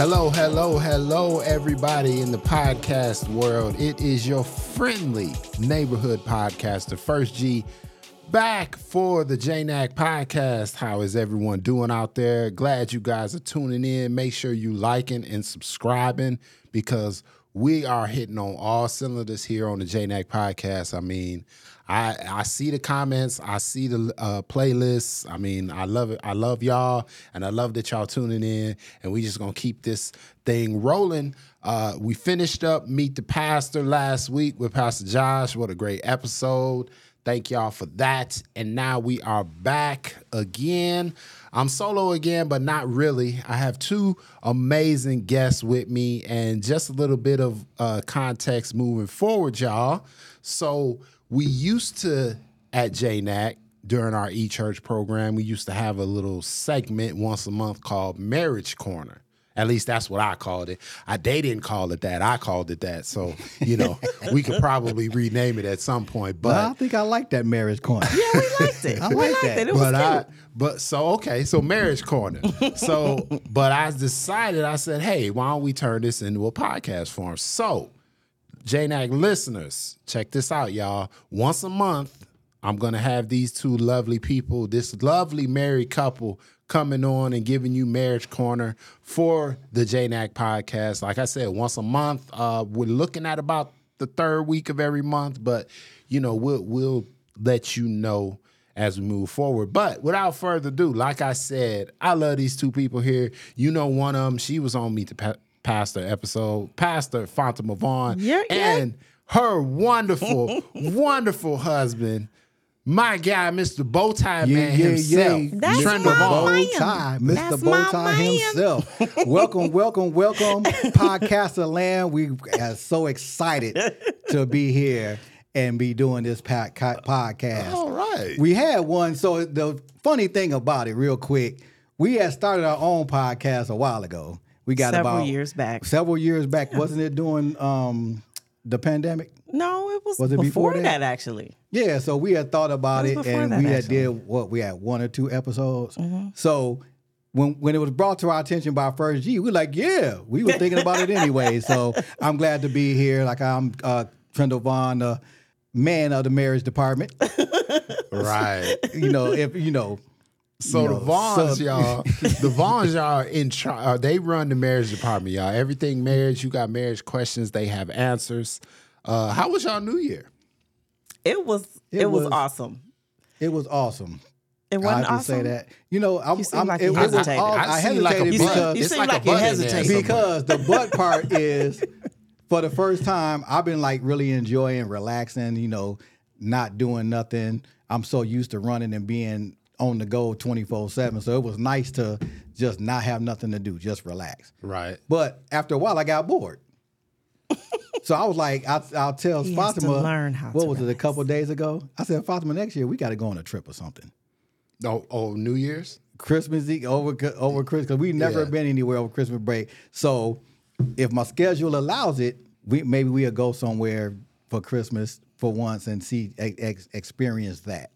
Hello, hello, hello, everybody in the podcast world. It is your friendly neighborhood podcaster, First G, back for the JNAC podcast. How is everyone doing out there? Glad you guys are tuning in. Make sure you liking and subscribing because we are hitting on all cylinders here on the JNAC podcast. I mean, I I see the comments, I see the uh, playlists. I mean, I love it. I love y'all, and I love that y'all tuning in. And we just gonna keep this thing rolling. Uh, we finished up Meet the Pastor last week with Pastor Josh. What a great episode! Thank y'all for that. And now we are back again. I'm solo again, but not really. I have two amazing guests with me, and just a little bit of uh, context moving forward, y'all. So we used to at JNAC during our e-church program, we used to have a little segment once a month called Marriage Corner. At least that's what I called it. I they didn't call it that. I called it that. So you know, we could probably rename it at some point. But I think I like that marriage corner. Yeah, we liked it. I we liked that. it. It was but cute. I but so okay, so marriage corner. So but I decided I said, hey, why don't we turn this into a podcast form? So JNAC listeners, check this out, y'all. Once a month, I'm gonna have these two lovely people, this lovely married couple coming on and giving you marriage corner for the JNAC podcast. Like I said, once a month. Uh, we're looking at about the third week of every month, but you know, we'll we'll let you know as we move forward. But without further ado, like I said, I love these two people here. You know, one of them, she was on Meet the Pastor episode, Pastor Fatima Vaughn, Yeah, yeah. and her wonderful, wonderful husband, my guy, Mr. Bowtie Man himself, That's Trent my Devon. man. Bowtie, Mr. That's my Bowtie himself. welcome, welcome, welcome, podcaster land. We are so excited to be here and be doing this podcast. All right. We had one. So the funny thing about it, real quick, we had started our own podcast a while ago. We got Several about years back. Several years back, wasn't it? During um, the pandemic. No, it was, Was it before, before that? that? actually. Yeah, so we had thought about It it, and that, we had actually. did what we had one or two episodes. So when when it was brought to our attention by First G, we were like, yeah, we were thinking about it anyway. So I'm glad to be here. Like I'm uh, Trendelle Vaughn, the man of the marriage department. Right. You know, if you know, So you the Vaughns, so- y'all, the Vaughns, y'all, are in charge. Uh, they run the marriage department, y'all. Everything marriage, you got marriage questions. They have answers. Uh, how was y'all New Year? It was it, It was, was- awesome. it was awesome. It wasn't have to awesome. say that. You know, I'm, You seem I'm, like it, you it was hesitated. all, I I see like a hesitated You, butt. seem, you because It's seem like like, a you butt in hesitated. because the butt part is for the first time I've been like really enjoying relaxing, you know, not doing nothing. I'm so used to running and being on the go 24/7. So it was nice to just not have nothing to do, just relax. Right. But after a while I got bored. so I was like, I, I'll tell He has to Fatima, learn how what to was it, a couple days ago? I said, Fatima, next year we got to go on a trip or something. Oh, oh, New Year's. Christmas Eve over over Christmas because we never Yeah. been anywhere over Christmas break. So if my schedule allows it, we maybe we'll go somewhere for Christmas for once and see ex- experience that.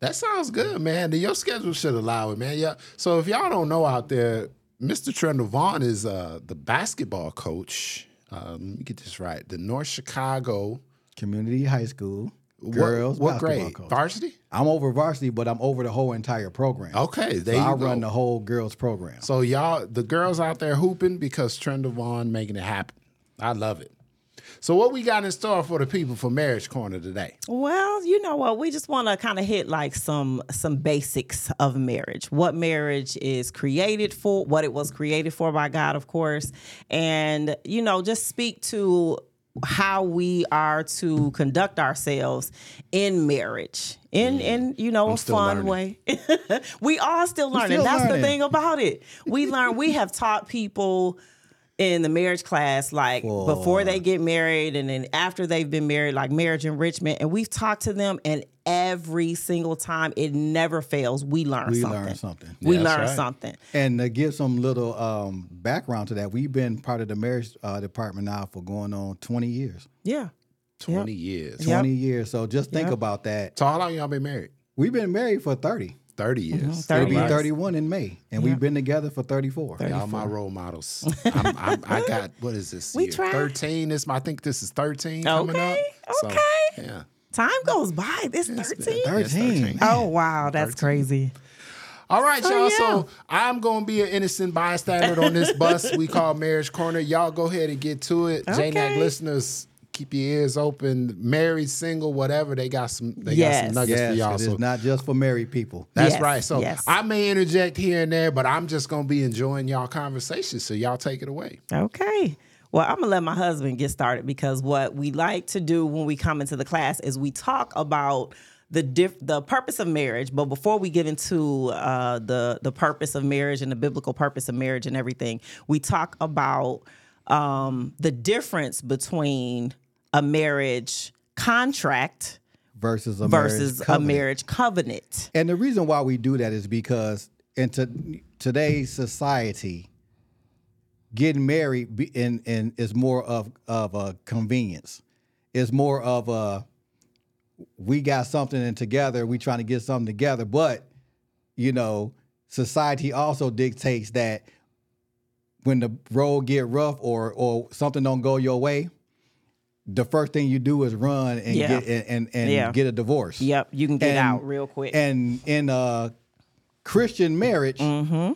That sounds good, man. Your schedule should allow it, man. Yeah. So if y'all don't know out there, Mr. Trendelle Vaughn is uh, the basketball coach. Um, let me get this right. The North Chicago Community high school girls What, basketball grade? coach. Varsity. I'm over varsity, but I'm over the whole entire program. Okay, so I go. run the whole girls program. So y'all, the girls out there hooping because Trendelle Vaughn making it happen. I love it. So what we got in store for the people for Marriage Corner today? Well, you know what? We just want to kind of hit like some some basics of marriage. What marriage is created for, what it was created for by God, of course, and you know, just speak to how we are to conduct ourselves in marriage in in you know a fun learning. way we are still learning still that's learning. the thing about it we learn we have taught people in the marriage class like before they get married and then after they've been married like marriage enrichment and we've talked to them and every single time it never fails we learn something. We something learn something. we that's learn right. something And to give some little um, background to that, we've been part of the marriage uh, department now for going on 20 years. yeah 20 years. Yep. 20 years. So just think Yep. about that. So how long y'all been married? We've been married for 30. 30 mm-hmm. years. 30 It'll be years. 31 in May, and we've been together for 34. Y'all my role models. I'm, I'm, I got what is this? We year? try. 13. This I think this is 13 coming up. Okay, So, okay. yeah. Time goes by. It's been 13. 13. Oh wow, that's crazy. All right, y'all. Yeah. So I'm gonna be an innocent bystander on this bus we call Marriage Corner. Y'all go ahead and get to it. Okay. JNAC listeners, keep your ears open. Married, single, whatever. They got some. They got some nuggets Yes, for y'all. 'cause So it's not just for married people. that's Yes, right. So yes. I may interject here and there, but I'm just gonna be enjoying y'all conversation. So y'all take it away. Okay. Well, I'm gonna let my husband get started because what we like to do when we come into the class is we talk about the diff- the purpose of marriage. But before we get into uh, the the purpose of marriage and the biblical purpose of marriage and everything, we talk about um, the difference between a marriage contract versus a versus marriage a covenant. marriage covenant. And the reason why we do that is because in to, today's society, getting married be- in, in is more of, of a convenience. It's more of a we got something and together, we trying to get something together. But, you know, society also dictates that when the road get rough or or something don't go your way, the first thing you do is run and Yeah. get and, and, and Yeah. get a divorce. Yep, you can get And- out real quick. And in a Christian marriage, Mm-hmm.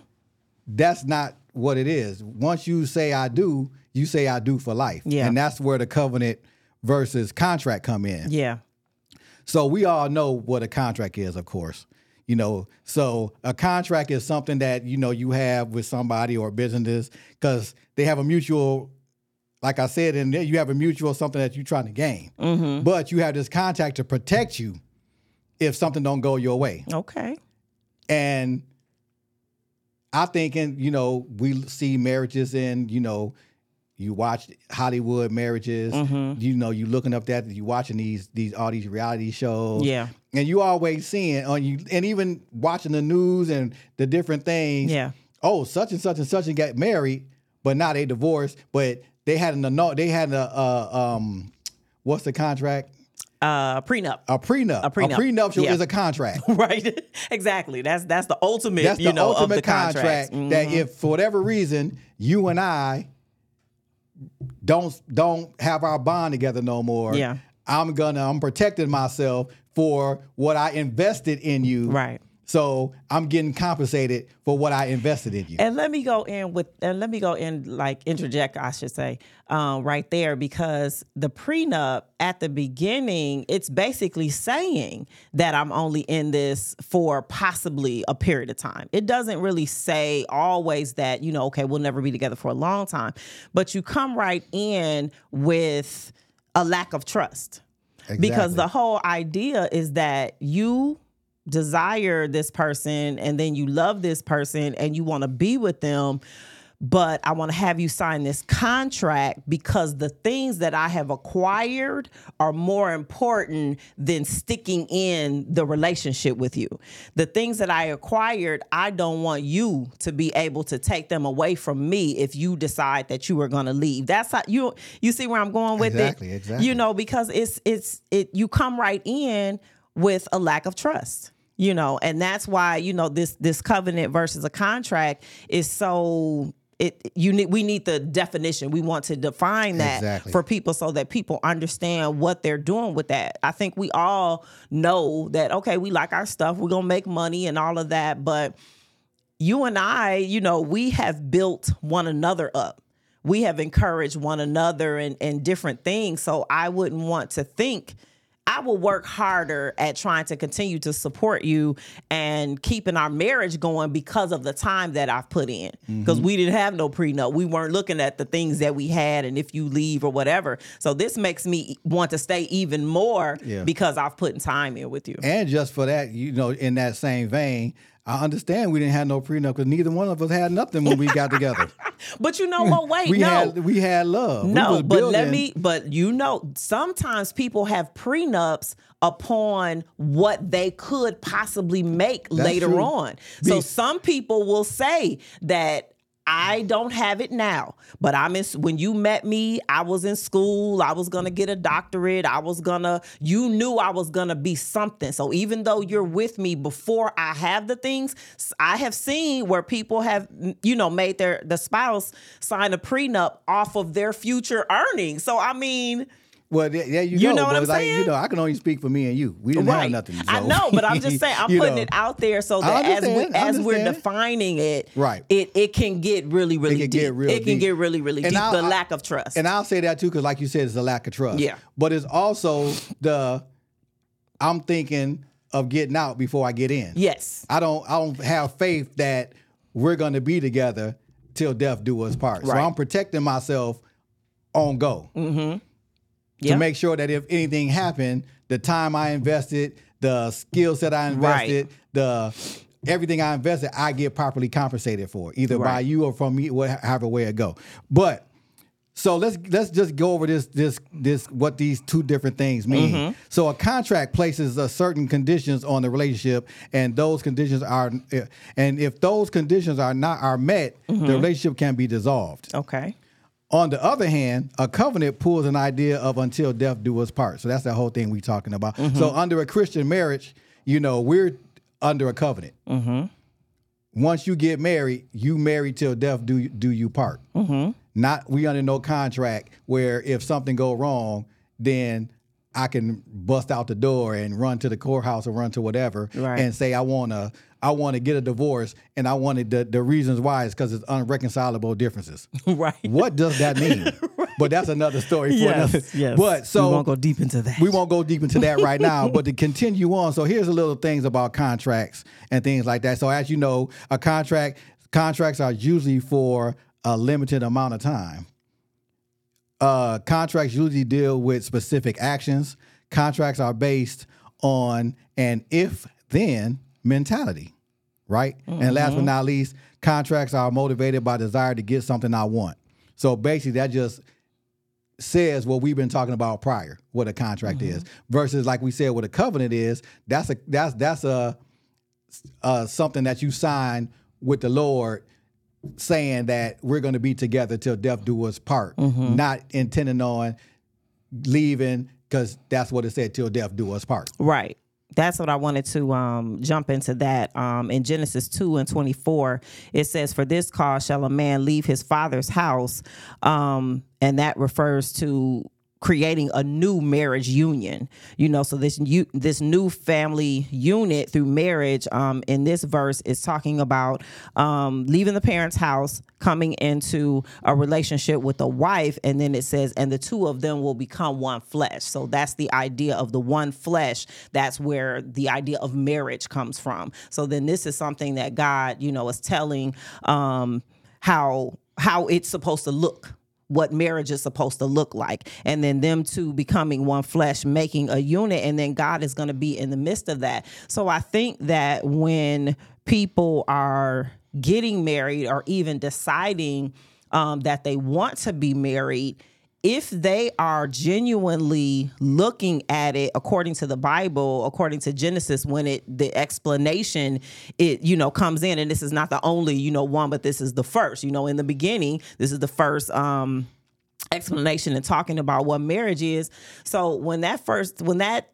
that's not what it is. Once you say I do, you say I do for life. Yeah. And that's where the covenant versus contract come in. yeah. So we all know what a contract is, of course. You know, so a contract is something that you know you have with somebody or business because they have a mutual, like I said, and you have a mutual something that you're trying to gain. Mm-hmm. But you have this contract to protect you if something don't go your way. Okay. And I think, and you know, we see marriages in, you know, you watch Hollywood marriages. Mm-hmm. You know, you looking up that you watching these these all these reality shows. Yeah. and you always seeing on you, and even watching the news and the different things. Yeah. Oh, such and such and such and got married, but now they divorced. But they had an no, they had a uh, um, what's the contract? Uh, prenup. A prenup. A prenup. A prenuptial Yeah. is a contract. right exactly that's that's the ultimate That's you the know ultimate of the contract, contract that if for whatever reason you and I don't don't have our bond together no more, Yeah. I'm gonna I'm protecting myself for what I invested in you. right So I'm getting compensated for what I invested in you. and let me go in with and let me go in like interject i should say um, right there because the prenup at the beginning it's basically saying that i'm only in this for possibly a period of time. It doesn't really say always that you know okay we'll never be together for a long time but you come right in with a lack of trust. Because the whole idea is that you desire this person and then you love this person and you want to be with them but I want to have you sign this contract because the things that I have acquired are more important than sticking in the relationship with you. The things that I acquired, I don't want you to be able to take them away from me if you decide that you are going to leave. That's how you you see where I'm going with Exactly, it. exactly. You know, because it's it's it you come right in with a lack of trust you know and that's why you know this this covenant versus a contract is so it you need we need the definition we want to define that Exactly. for people so that people understand what they're doing with that i think we all know that okay we like our stuff we're gonna make money and all of that but you and I, you know, we have built one another up. We have encouraged one another and and different things. So I wouldn't want to think I will work harder at trying to continue to support you and keeping our marriage going because of the time that I've put in. Mm-hmm. Because we didn't have no prenup. We weren't looking at the things that we had and if you leave or whatever. So this makes me want to stay even more Yeah. because I've put time in with you. And just for that, you know, in that same vein, I understand we didn't have no prenup because neither one of us had nothing when we got together. But you know what? Wait, we no. had we had love. No, was but let me, but you know, sometimes people have prenups upon what they could possibly make later true. on. So some people will say that I don't have it now, but I'm in. When you met me, I was in school. I was gonna get a doctorate. I was gonna. You knew I was gonna be something. So even though you're with me before I have the things, I have seen where people have, you know, made their the spouse sign a prenup off of their future earnings. So I mean. Well, there you, You go. know what but I'm like, saying? You know, I can only speak for me and you. We didn't have nothing. I know, but I'm just saying I'm putting know. it out there so that as we as we're defining it, Right. it it can get really really It can deep. get real it can deep. get really really And deep. I'll- the I- lack of trust. And I'll say that too, because like you said, it's a lack of trust. Yeah. But it's also the I'm thinking of getting out before I get in. yes. I don't I don't have faith that we're gonna be together till death do us part. Right. So I'm protecting myself on go. To Yeah. make sure that if anything happened, the time I invested, the skill set I invested, the everything I invested, I get properly compensated for, either by you or from me, wha- however way it go. But so let's let's just go over this this this what these two different things mean. Mm-hmm. So a contract places a certain conditions on the relationship, and those conditions are, and if those conditions are not are met, Mm-hmm. the relationship can be dissolved. Okay. On the other hand, a covenant pulls an idea of until death do us part. So that's the whole thing we're talking about. Mm-hmm. So under a Christian marriage, you know, we're under a covenant. Mm-hmm. Once you get married, you marry till death do do you part. Mm-hmm. Not we under no contract where if something go wrong, then I can bust out the door and run to the courthouse or run to whatever Right. and say I wanna I want to get a divorce and I wanted the, the reasons why is because it's unreconcilable differences. right. What does that mean? But that's another story for Yes, another. yes. But so we won't go deep into that. we won't go deep into that right now, but to continue on. So here's a little things about contracts and things like that. So as you know, a contract contracts are usually for a limited amount of time. Uh, contracts usually deal with specific actions. Contracts are based on an if then mentality, right? And last but not least, contracts are motivated by desire to get something I want. So basically, that just says what we've been talking about prior, what a contract is, versus like we said, what a covenant is. That's a that's that's a uh, something that you sign with the Lord, saying that we're going to be together till death do us part, not intending on leaving because that's what it said till death do us part. Right. That's what I wanted to um, jump into that. Um, in Genesis 2 and 24, it says, For this cause shall a man leave his father's house. Um, and that refers to creating a new marriage union you know so this you this new family unit through marriage um in this verse is talking about um leaving the parents house coming into a relationship with a wife and then it says and the two of them will become one flesh. So that's the idea of the one flesh. That's where the idea of marriage comes from. So then this is something that god you know is telling um how how it's supposed to look what marriage is supposed to look like. And then them two becoming one flesh making a unit and then god is going to be in the midst of that. So i think that when people are getting married or even deciding um, that they want to be married if they are genuinely looking at it according to the bible according to genesis when it the explanation it you know comes in and this is not the only you know one but this is the first. You know in the beginning this is the first um explanation and talking about what marriage is. So when that first when that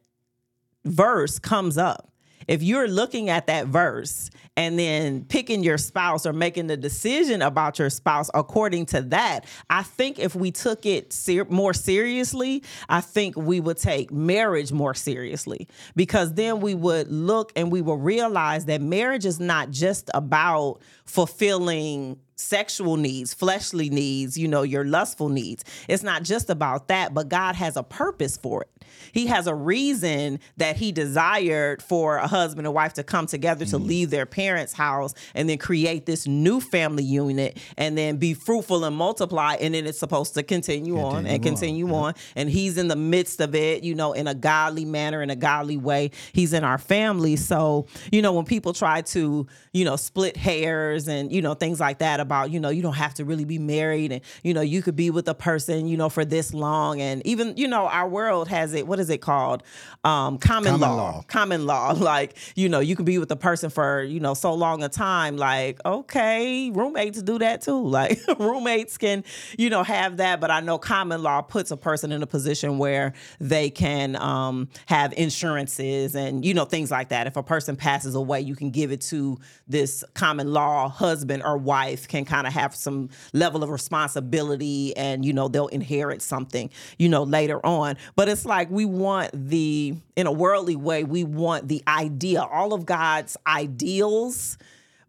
verse comes up if you're looking at that verse and then picking your spouse or making the decision about your spouse according to that, I think if we took it ser- more seriously, I think we would take marriage more seriously because then we would look and we will realize that marriage is not just about fulfilling sexual needs, fleshly needs, you know, your lustful needs. It's not just about that, but God has a purpose for it. He has a reason that he desired for a husband and wife to come together to mm. leave their parents' house and then create this new family unit and then be fruitful and multiply. And then it's supposed to continue, on and Continue continue on. And he's in the midst of it, you know, in a godly manner, in a godly way. He's in our family. So, you know, when people try to, you know, split hairs and, you know, things like that about, you know, you don't have to really be married and, you know, you could be with a person, you know, for this long. And even, you know, our world has it, what is it called? Um, common, Common law. law. Common law. Like, you know, you can be with a person for, you know, so long a time. Like, okay, roommates do that too. Like, roommates can, you know, have that. But I know common law puts a person in a position where they can um, have insurances and, you know, things like that. If a person passes away, you can give it to this common law husband or wife can kind of have some level of responsibility and, you know, they'll inherit something, you know, later on. But it's like we want the, in a worldly way, we want the idea, all of God's ideals,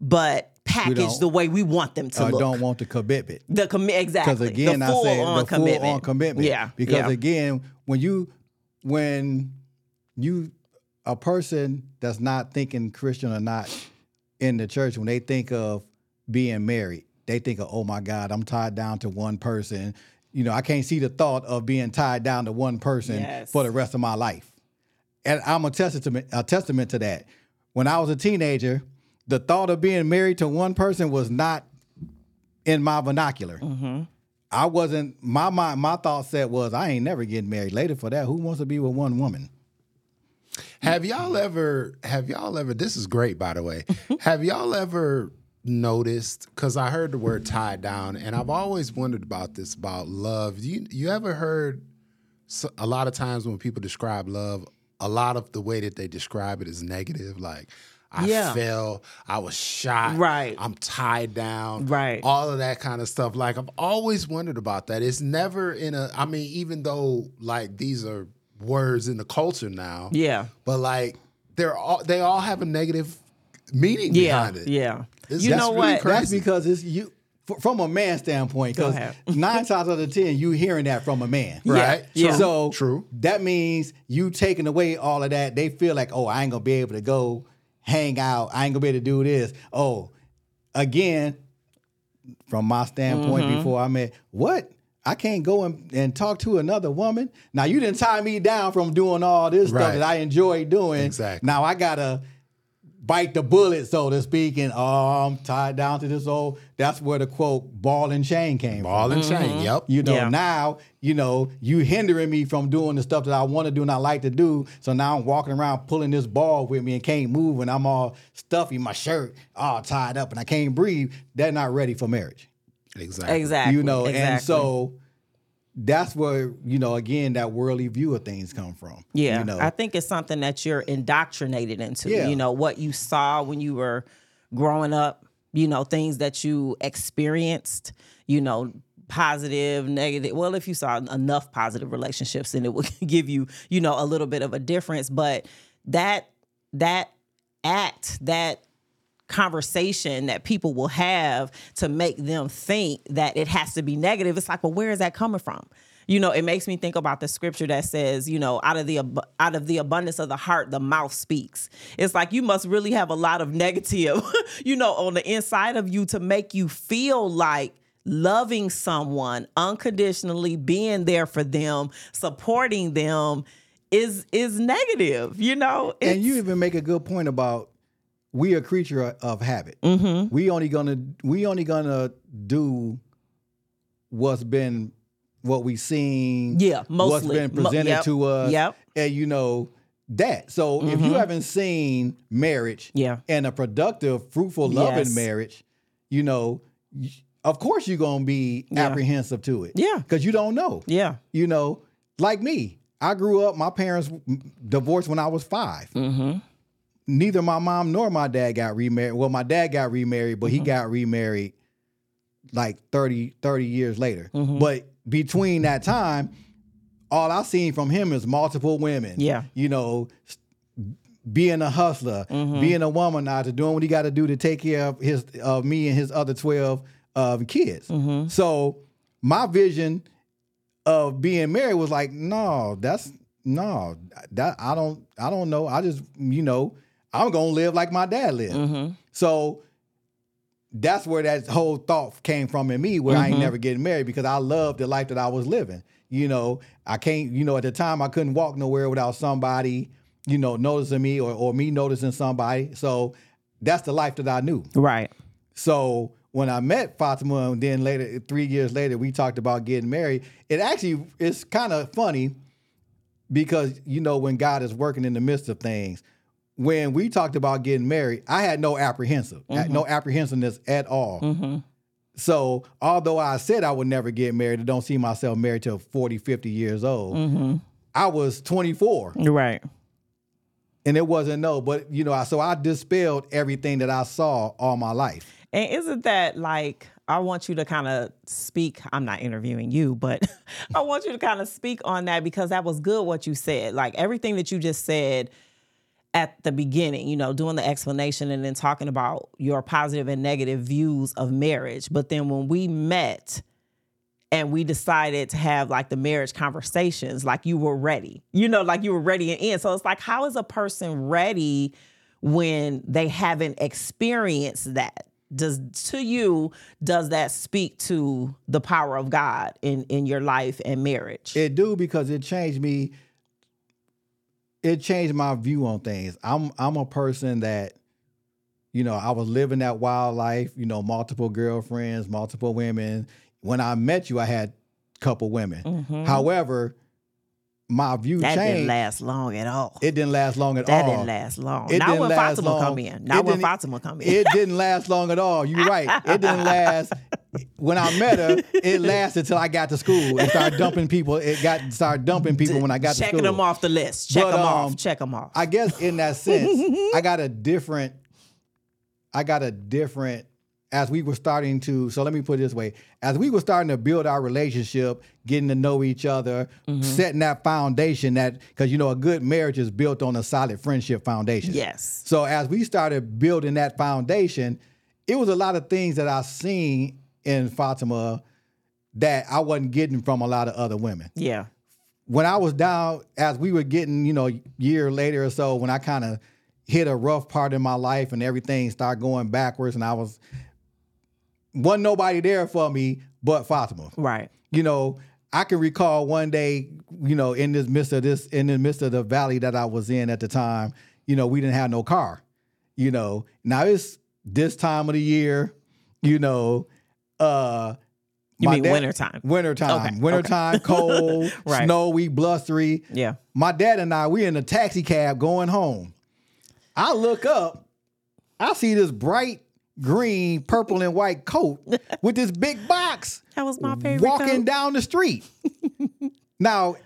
but packaged the way we want them to I look. don't want the commitment. the commi- exactly. Because again, the I say on the commitment. full on commitment. Yeah. Because yeah. again, when you when you a person that's not thinking Christian or not in the church, when they think of being married, they think of, oh my God, I'm tied down to one person. You know, I can't see the thought of being tied down to one person Yes. for the rest of my life. And I'm a testament a testament to that. When I was a teenager, the thought of being married to one person was not in my vernacular. Mm-hmm. I wasn't my my my thought set was I ain't never getting married later for that. Who wants to be with one woman? Have y'all ever? Have y'all ever? This is great, by the way. have y'all ever noticed? Because I heard the word tied down, and I've always wondered about this about love. You you ever heard? So, a lot of times when people describe love, a lot of the way that they describe it is negative. Like I Yeah. fell, I was shot, Right. I'm tied down, Right. All of that kind of stuff. Like I've always wondered about that. It's never in a. I mean, even though like these are words in the culture now, yeah. but like they're all they all have a negative meaning Yeah. behind it. Yeah. It's- you know really what? crazy. That's because it's you f- from a man standpoint. Because nine times out of ten, you hearing that from a man, Right. Yeah. So True. That means you taking away all of that. They feel like, oh, I ain't gonna be able to go hang out. I ain't gonna be able to do this. Oh, again, from my standpoint, Mm-hmm. before I met what. I can't go and, and talk to another woman. Now you didn't tie me down from doing all this Right. stuff that I enjoy doing. Exactly. Now I gotta bite the bullet, so to speak, and oh, I'm tied down to this old. That's where the quote "ball and chain" came Ball from. and chain. Mm-hmm. Yep. You know, Yeah. now you know you hindering me from doing the stuff that I want to do and I like to do. So now I'm walking around pulling this ball with me and can't move, and I'm all stuffy, my shirt all tied up, and I can't breathe. They're not ready for marriage. exactly. Exactly. You know, and so that's where you know again that worldly view of things come from. Yeah, you know, I think it's something that you're indoctrinated into. Yeah. You know, what you saw when you were growing up, you know, things that you experienced, you know, positive, negative. Well, if you saw enough positive relationships, then it would give you, you know, a little bit of a difference. But that that act, that conversation that people will have to make them think that it has to be negative. It's like, well, where is that coming from? You know, it makes me think about the scripture that says, you know, out of the ab- out of the abundance of the heart, the mouth speaks. It's like you must really have a lot of negative, you know, on the inside of you to make you feel like loving someone unconditionally, being there for them, supporting them is is negative. You know, and you even make a good point about we a creature of habit. Mm-hmm. We only gonna we only gonna do what's been what we seen. Yeah, mostly what's been Mo- presented yep, to us. yep. Mm-hmm. and you know that. So if you haven't seen marriage, Yeah. and a productive, fruitful, loving Yes. marriage, you know, of course you're gonna be Yeah. apprehensive to it. Yeah. because you don't know. yeah. You know, like me, I grew up. My parents divorced when I was 5 Mm-hmm. Neither my mom nor my dad got remarried. Well, my dad got remarried, but he Mm-hmm. got remarried like 30, 30 years later. Mm-hmm. But between that time, all I seen from him is multiple women. Yeah. You know, being a hustler, Mm-hmm. being a womanizer, doing what he got to do to take care of his of me and his other 12 um, kids. Mm-hmm. So my vision of being married was like, no, that's no, that I don't I don't know. I just, you know, I'm gonna live like my dad lived. Mm-hmm. So that's where that whole thought came from in me, where I Mm-hmm. ain't never getting married because I loved the life that I was living. You know, I can't, you know, at the time I couldn't walk nowhere without somebody, you know, noticing me or, or me noticing somebody. So that's the life that I knew. Right. So when I met Fatima, and then later, three years later, we talked about getting married. It actually it's kind of funny because you know when God is working in the midst of things. When we talked about getting married, I had no apprehensive, no mm-hmm. apprehensiveness at all. Mm-hmm. So although I said I would never get married, I don't see myself married till 40, 50 years old. Mm-hmm. I was 24 Right. and it wasn't no, but you know, I so I dispelled everything that I saw all my life. And isn't that like I want you to kind of speak? I'm not interviewing you, but I want you to kind of speak on that because that was good what you said. Like everything that you just said at the beginning, you know, doing the explanation and then talking about your positive and negative views of marriage. But then when we met and we decided to have like the marriage conversations, like you were ready, you know, like you were ready and in. So it's like, how is a person ready when they haven't experienced that? Does to you does that speak to the power of God in in your life and marriage? It do because it changed me. It changed my view on things. I'm I'm a person that, you know, I was living that wild life. You know, multiple girlfriends, multiple women. When I met you, I had a couple women. Mm-hmm. However, my view that changed. didn't last long at all. It didn't last long at that all. That didn't last long. It Not when Fatima long. come in. It Not when Fatima come in. It didn't last long at all. You're right. It didn't last. When I met her, it lasted until I got to school and started dumping people. It got started dumping people when I got to school. Checking them off the list. Check But, them um, off. Check them off. I guess in that sense, I got a different. I got a different. As we were starting to, so let me put it this way: as we were starting to build our relationship, getting to know each other, Mm-hmm. setting that foundation, that because you know a good marriage is built on a solid friendship foundation. yes. So as we started building that foundation, it was a lot of things that I seen in Fatima that I wasn't getting from a lot of other women. Yeah. When I was down, as we were getting, you know, year later or so, when I kind of hit a rough part in my life and everything started going backwards, and I was wasn't nobody there for me but Fatima Right. you know, I can recall one day, you know, in this midst of this, in the midst of the valley that I was in at the time, you know, we didn't have no car. You know, now it's this time of the year, you know, uh You mean wintertime. Wintertime. Okay, Wintertime, cold, Right. snowy, blustery. Yeah. My dad and I, we in a taxi cab going home. I look up, I see this bright green, purple, and white coat with this big box That was my favorite. walking coat. down the street. now,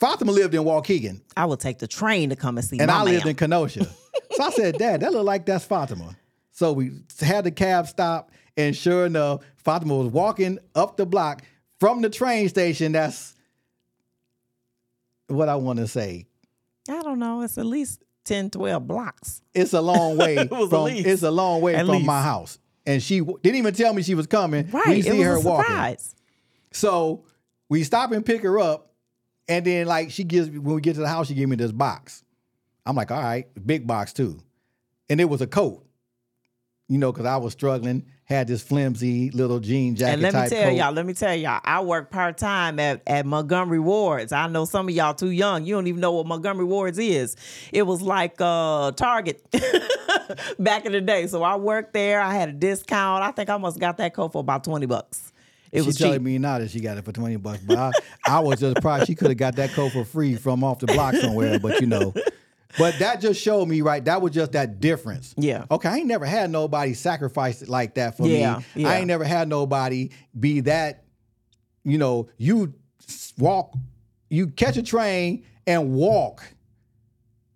Fatima lived in Waukegan, I would take the train to come and see and I lived man. in Kenosha. so I said, Dad, that look like that's Fatima. So we had the cab stop, and sure enough, Fatima was walking up the block from the train station. That's what I want to say. I don't know. It's at least 10, 12 blocks. It's a long way It from. It's a long way At from least. my house, and she w- didn't even tell me she was coming. Right. We see her walking. So we stop and pick her up, and then like she gives me when we get to the house, she gave me this box. I'm like, all right, big box too, and it was a coat. You know, because I was struggling, had this flimsy little jean jacket And let me tell coat. y'all, let me tell y'all, I work part time at, at Montgomery Wards. I know some of y'all too young. You don't even know what Montgomery Wards is. It was like uh, Target back in the day. So I worked there. I had a discount. I think I must got that coat for about 20 bucks. It She's was telling cheap. me now that she got it for 20 bucks, but I, I was just surprised she could have got that coat for free from off the block somewhere. But you know, but that just showed me, right? That was just that difference. Yeah. Okay, I ain't never had nobody sacrifice it like that for Yeah, me. yeah. I ain't never had nobody be that, you know, you walk, you catch a train and walk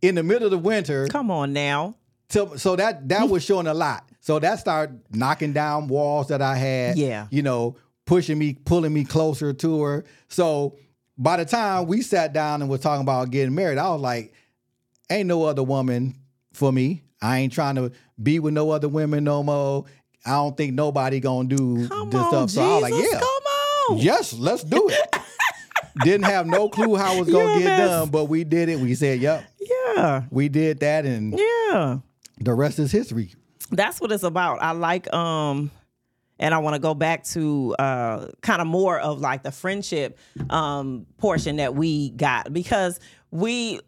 in the middle of the winter Come on now. so so that that was showing a lot. So that started knocking down walls that I had. Yeah. You know, pushing me, pulling me closer to her. So by the time we sat down and was talking about getting married, I was like, ain't no other woman for me. I ain't trying to be with no other women no more. I don't think nobody gonna do Come this on, stuff. So I was like, yeah. Come on. Yes, let's do it. Didn't have no clue how it was gonna get done, but we did it. We said, Yep, Yeah. we did that, and Yeah. the rest is history. that's what it's about. I like um and I want to go back to uh kind of more of like the friendship um portion that we got because we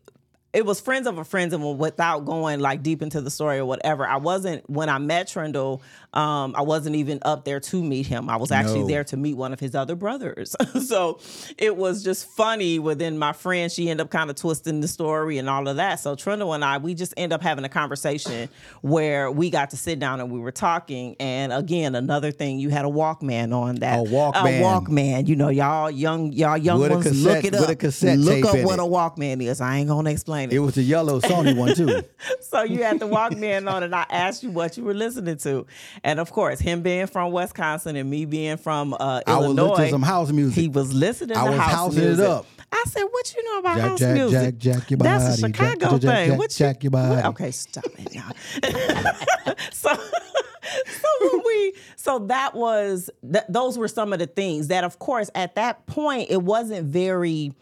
it was friends of a friends and without going like deep into the story or whatever. I wasn't when i met Trendelle um, i wasn't even up there to meet him. I was actually No. there to meet one of his other brothers. So it was just funny within my friend she ended up kind of twisting the story and all of that. So Trendelle and i we just end up having a conversation where we got to sit down and we were talking. And again another thing you had a walkman on that. A Walkman. a walkman. You know y'all young y'all young With ones cassette- look it up. cassette look up what it. a walkman is. I ain't gonna explain It. It was a yellow Sony one too. so you had the Walkman on, and I asked you what you were listening to, and of course, him being from Wisconsin and me being from uh, I was Illinois, listening to some house music. he was listening I to was house I was it up. I said, "What you know about Jack, house jack, music? jack, jack your That's a Chicago jack, thing. jack, what you, jack your body. what- Okay, stop it now. so, so when we, so that was th- those were some of the things that, of course, at that point, it wasn't very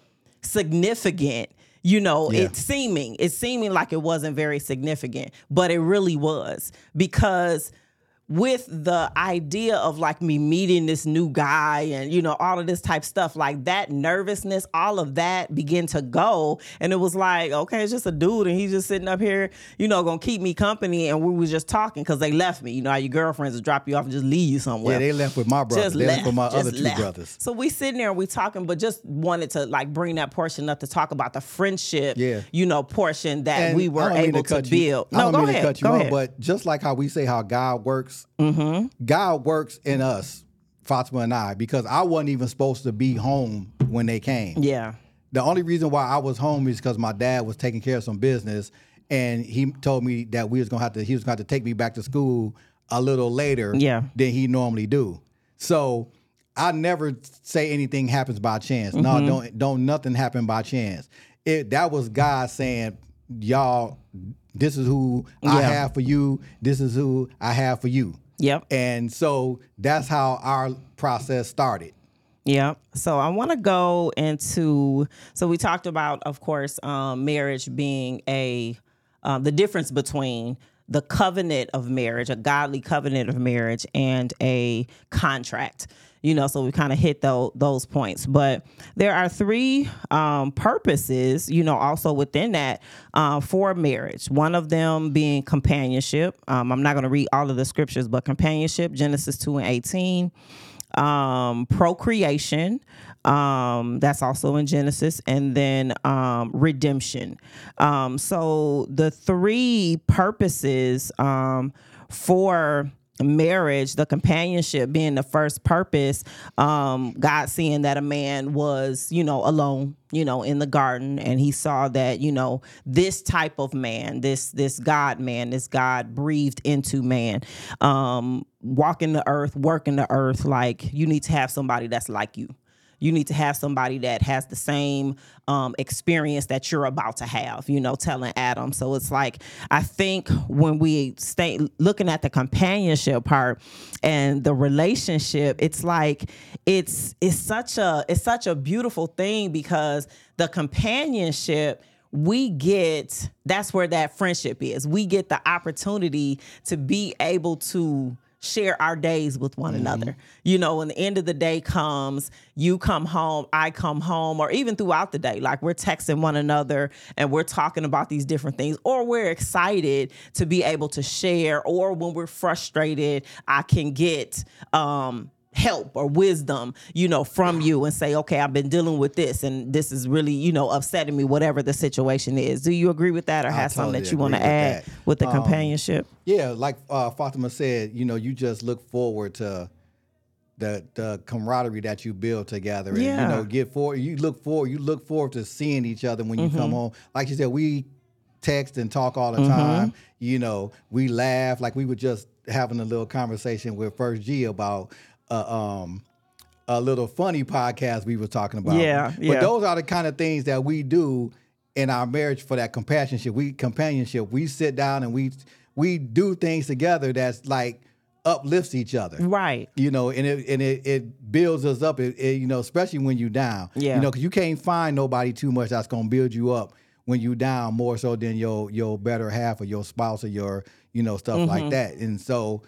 significant. You know, Yeah. it's seeming, it's seeming like it wasn't very significant, but it really was because with the idea of like me meeting this new guy and you know all of this type stuff like that nervousness all of that began to go and it was like okay it's just a dude and he's just sitting up here you know gonna keep me company and we was just talking because they left me you know how your girlfriends will drop you off and just leave you somewhere Yeah, they left with my brother. just They left, left with my other two left. brothers. So we sitting there and we talking, but just wanted to like bring that portion up to talk about the friendship, Yeah. you know, portion that And we were able to, you- build. I No, don't go mean ahead. to cut you go off, ahead. but just like how we say how God works, Mm-hmm. God works in us, Fatima and I, because I wasn't even supposed to be home when they came. yeah, The only reason why I was home is because my dad was taking care of some business, and he told me that we was gonna have to. He was gonna have to take me back to school a little later Yeah. than he normally do. So I never say anything happens by chance. Mm-hmm. No, don't don't nothing happen by chance. It that was God saying, y'all, this is who I have for you. This is who I have for you. yep, And so that's how our process started. yep. So I want to go into. So we talked about, of course, um, marriage being a um, the difference between the covenant of marriage, a godly covenant of marriage, and a contract. You know, so we kind of hit those those points, but there are three um, purposes. You know, also within that uh, for marriage. One of them being companionship. Um, I'm not going to read all of the scriptures, but companionship, Genesis two and eighteen um, procreation. Um, that's also in Genesis, and then um, redemption. Um, so the three purposes um, for marriage, the companionship being the first purpose, um, God seeing that a man was, you know, alone, you know, in the garden, and he saw that, you know, this type of man, this this God man, this God breathed into man, um, walking the earth, working the earth, like you need to have somebody that's like you you need to have somebody that has the same um, experience that you're about to have you know telling adam. So it's like i think when we stay looking at the companionship part and the relationship it's like it's it's such a it's such a beautiful thing because the companionship we get that's where that friendship is. We get the opportunity to be able to share our days with one another. You know, when the end of the day comes, you come home, I come home, or even throughout the day, like we're texting one another and we're talking about these different things, or we're excited to be able to share, or when we're frustrated, I can get um help or wisdom, you know, from you and say, okay, I've been dealing with this and this is really, you know, upsetting me, whatever the situation is. Do you agree with that or have something that you want to add that. with the Um, companionship? Yeah, like uh, Fatima said, you know, you just look forward to the the camaraderie that you build together, and Yeah. you know, get forward. You look forward. You look forward to seeing each other when you Mm-hmm. come home. Like you said, we text and talk all the time. You know, we laugh. Like we were just having a little conversation with First G about uh, um a little funny podcast we were talking about. Yeah, but yeah. those are the kind of things that we do in our marriage for that companionship. We companionship. We sit down and we we do things together that's like uplifts each other. Right. You know, and it and it, it builds us up. It, it, you know, especially when you down. Yeah. You know, because you can't find nobody too much that's gonna build you up when you down more so than your your better half or your spouse or your you know stuff Mm-hmm. like that. And so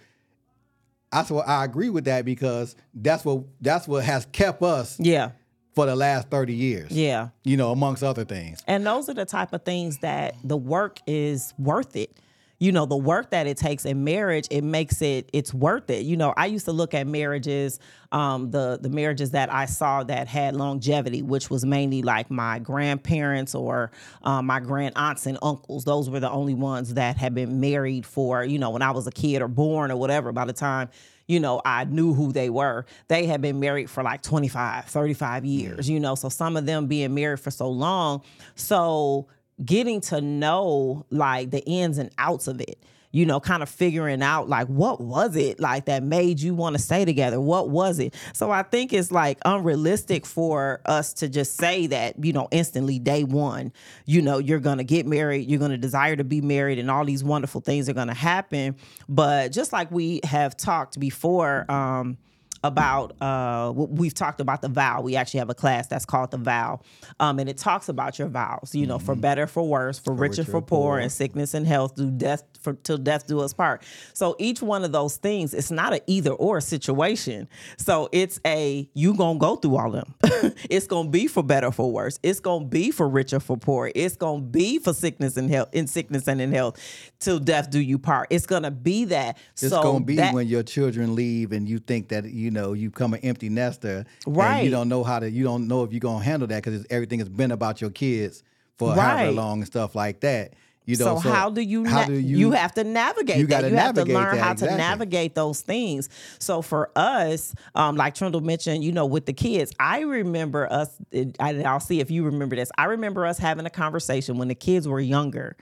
that's what I agree with that because that's what that's what has kept us Yeah. for the last 30 years. Yeah. You know, amongst other things. And those are the type of things that the work is worth it. You know, the work that it takes in marriage, it makes it it's worth it. You know, I used to look at marriages, um, the the marriages that I saw that had longevity, which was mainly like my grandparents or um, my grand aunts and uncles. Those were the only ones that had been married for, you know, when I was a kid or born or whatever. By the time you know, I knew who they were. They had been married for like 25, 35 years, you know, so some of them being married for so long. So getting to know like the ins and outs of it you know, kind of figuring out like what was it like that made you want to stay together? What was it? So I think it's like unrealistic for us to just say that, you know, instantly day one, you know, you're going to get married, you're going to desire to be married, and all these wonderful things are going to happen. But just like we have talked before, um, about uh we've talked about the vow. We actually have a class that's called the vow um and it talks about your vows you know mm-hmm. for better for worse for, for richer, for poor, poor and sickness and health do death for till death do us part. So each one of those things it's not an either or situation. So it's a you gonna go through all them. It's gonna be for better for worse. It's gonna be for richer for poor. It's gonna be for sickness and health in sickness and in health till death do you part. It's gonna be that. It's so gonna be that, when your children leave and you think that you you know you become an empty nester right you don't know how to you don't know if you're gonna handle that because everything has been about your kids for right. however long and stuff like that you know, so, so how do you how na- do you, you have to navigate you that. you have to learn that, how exactly. to navigate those things. So for us um, like Trendelle mentioned you know with the kids I remember us I'll see if you remember this. I remember us having a conversation when the kids were younger.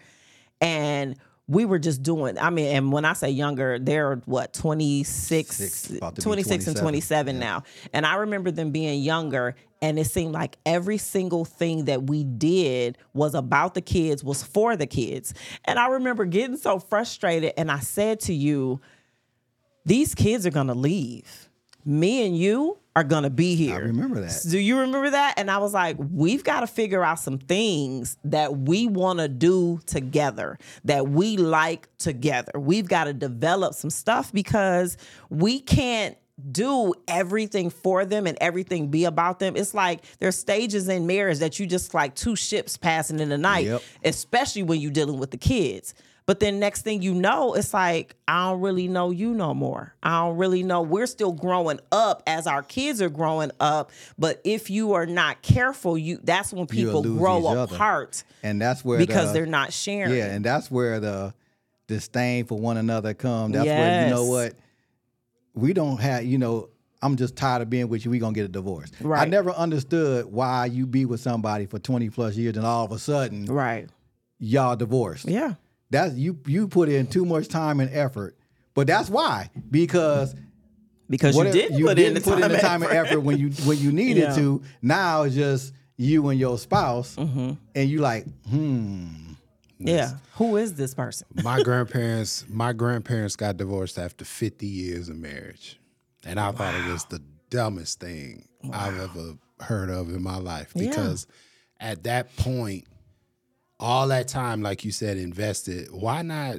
And we were just doing i mean and when i say younger they're what 26 Six, 26 and 27 yeah. now. And i remember them being younger and it seemed like every single thing that we did was about the kids was for the kids. And i remember getting so frustrated and i said to you these kids are going to leave me and you are to be here. I remember that. Do you remember that? And I was like, we've got to figure out some things that we want to do together, that we like together. We've got to develop some stuff because we can't do everything for them and everything be about them. It's like there's stages in marriage that you just like two ships passing in the night, yep. especially when you're dealing with the kids. But then next thing you know, it's like, I don't really know you no more. I don't really know. We're still growing up as our kids are growing up. But if you are not careful, you that's when people grow apart. Other. And that's where because the, they're not sharing. Yeah, and that's where the disdain for one another come. That's yes. where you know what? We don't have, you know, I'm just tired of being with you. We gonna get a divorce. Right. I never understood why you be with somebody for 20 plus years and all of a sudden, right, y'all divorced. Yeah. That's you you put in too much time and effort. But that's why because because you did you put didn't in the put time, in the time and effort. effort when you when you needed yeah. to. Now it's just you and your spouse, mm-hmm. and you like, hmm. Yeah, who is this person? my grandparents, my grandparents got divorced after 50 years of marriage, and I wow. thought it was the dumbest thing wow. I've ever heard of in my life because yeah. at that point all that time, like you said, invested. Why not?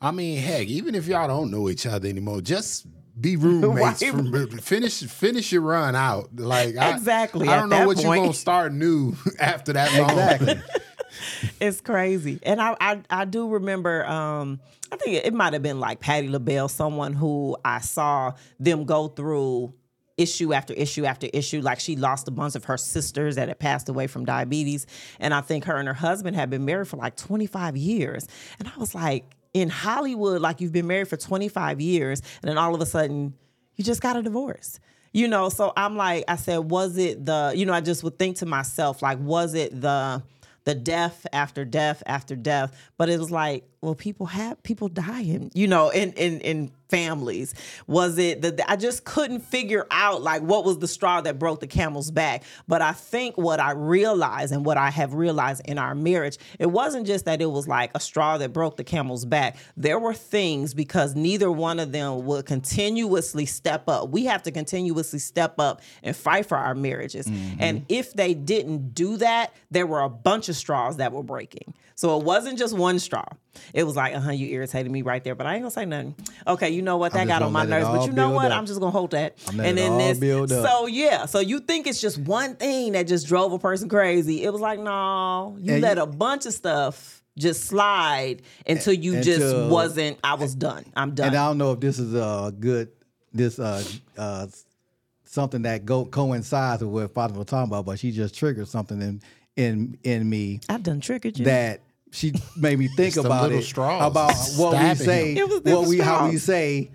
I mean, heck, even if y'all don't know each other anymore, just be roommates. from, finish finish your run out. Like exactly. I, I don't know what point. you're gonna start new after that long. Exactly. it's crazy, and I, I I do remember. Um, I think it, might have been like Patti LaBelle, someone who I saw them go through issue after issue after issue. Like she lost a bunch of her sisters that had passed away from diabetes. And I think her and her husband had been married for like 25 years. And I was like, in Hollywood, like you've been married for 25 years, and then all of a sudden you just got a divorce. You know, so I'm like, I said, was it the, you know, I just would think to myself, like, was it the, the death after death after death. But it was like, well, people have people dying, you know, in in in families. Was it that I just couldn't figure out like what was the straw that broke the camel's back? But I think what I realized and what I have realized in our marriage, it wasn't just that it was like a straw that broke the camel's back. There were things because neither one of them would continuously step up. We have to continuously step up and fight for our marriages. Mm-hmm. And if they didn't do that, there were a bunch of straws that were breaking. So it wasn't just one straw. It was like, uh huh, you irritated me right there, but I ain't gonna say nothing. Okay, you know what? That got on my nerves, but you know what? up. I'm just gonna hold that. And then this, so yeah, so you think it's just one thing that just drove a person crazy? It was like, no, you And let you- a bunch of stuff just slide until you just wasn't. I was done. I'm done. And I don't know if this is a good this uh uh something that go coincides with what Father was talking about, but she just triggered something in in in me I've done triggered you. that she made me think the about it straws about what we say. It was the what we how we say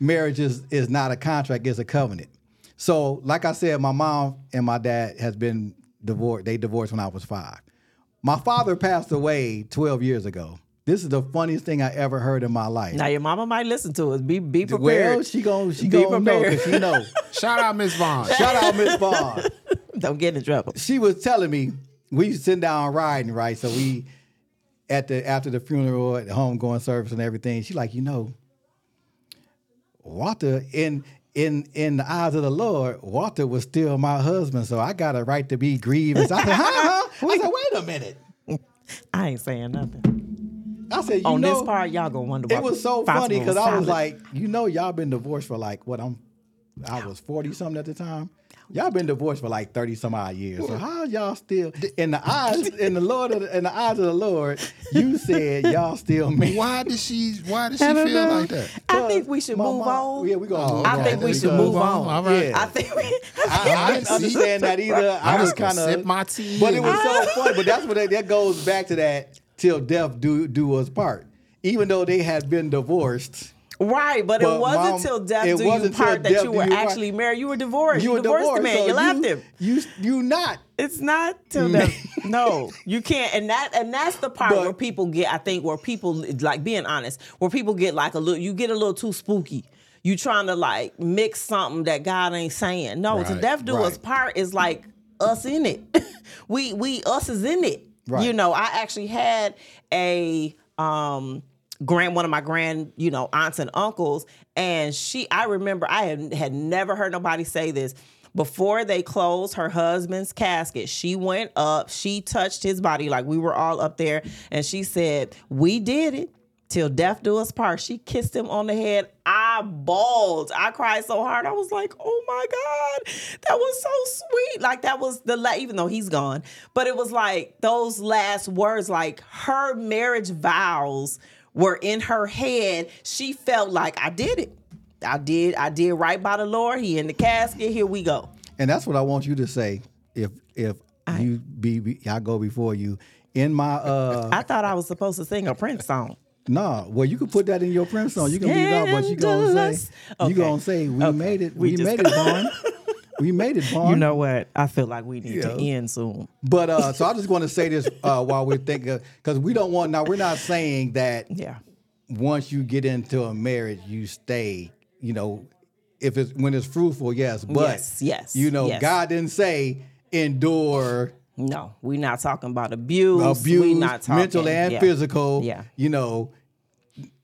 marriage is is not a contract it's a covenant so like i said my mom and my dad has been divorced they divorced when i was five my father passed away 12 years ago this is the funniest thing i ever heard in my life now your mama might listen to us. Be be prepared. well she gon' she Be gonna know prepared. 'cause she know Shout out Miss Vaughn. shout out miss vaughn Don't get in trouble. she was telling me we sitting down riding, right? So we at the after the funeral at the homegoing service and everything. She like, you know, Walter in in in the eyes of the Lord, Walter was still my husband, so I got a right to be grieved. I said, huh? I said, wait a minute. I ain't saying nothing. I said, you On know, this part, y'all gonna wonder. Why it was so funny because I was like, you know, y'all been divorced for like what I'm I was 40 something at the time. Y'all been divorced for like 30 some odd years. So how y'all still in the eyes in the Lord of the, in the eyes of the Lord, you said y'all still married. Why did she? Why did she feel know. like that? I think we should move mom- on. Yeah, we gonna Oh, move I think we should move on. All right. Yeah. I think we. I, I didn't See? understand that either. I I'm was just kind of sip my tea But it was so funny. But that's what they, that goes back to that till death do do us part. Even though they had been divorced, Right, but, But it wasn't Mom, till death do you part that you were you actually married. You were divorced. you You, were divorced divorced. the man. so you left him. You you not. It's not till death. no, you can't. And that and that's the part But- where people get. I think where people like being honest, where people get like a little. You get a little too spooky. You trying to like mix something that God ain't saying. No, to death do us part is like us in it. we we us is in it. Right. You know, I actually had a um grand one of my grand you know aunts and uncles. And she i remember i had, had never heard nobody say this. Before they closed her husband's casket she went up she touched his body like we were all up there. And she said we did it. Till death do us part. She kissed him on the head. I bawled. I cried so hard. I was like oh my god that was so sweet. Like that was the la- even though he's gone. But it was like those last words like her marriage vows were in her head she felt like i did it i did i did right by the lord he in the casket here we go And that's what I want you to say. If if you be, be I go before you in my uh i thought i was supposed to sing a prince song no, well you can put that in your Prince song. You can leave out but you gonna say. Scandalous. You gonna say we Okay. made it. We We, made it, Vaughn. we made it, Vaughn. you know what i feel like we need Yeah. to end soon But uh, so I just want to say this uh, while we're thinking, because we don't want. Now we're not saying that yeah once you get into a marriage, you stay. You know, if it's when it's fruitful, yes. But Yes, yes, you know, yes. God didn't say endure No, we're not talking about abuse. abuse, we not talking, mental and yeah. physical. Yeah. You know,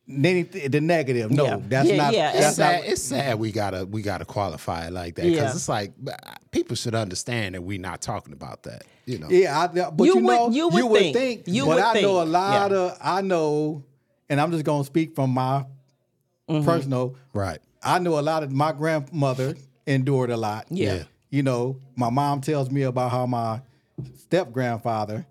anything the negative. No, Yeah. that's Yeah, not. yeah, It's That's sad. not. It's sad we gotta we gotta qualify it like that because Yeah. it's like uh, people should understand that we're not talking about that. You know. Yeah, I, but You you, know, would- you would think. You but would I know a lot Yeah. of. I know, and I'm just gonna speak from my Mm-hmm. personal. Right. I know a lot of my grandmother endured a lot. Yeah. Yeah. You know, my mom tells me about how my step grandfather,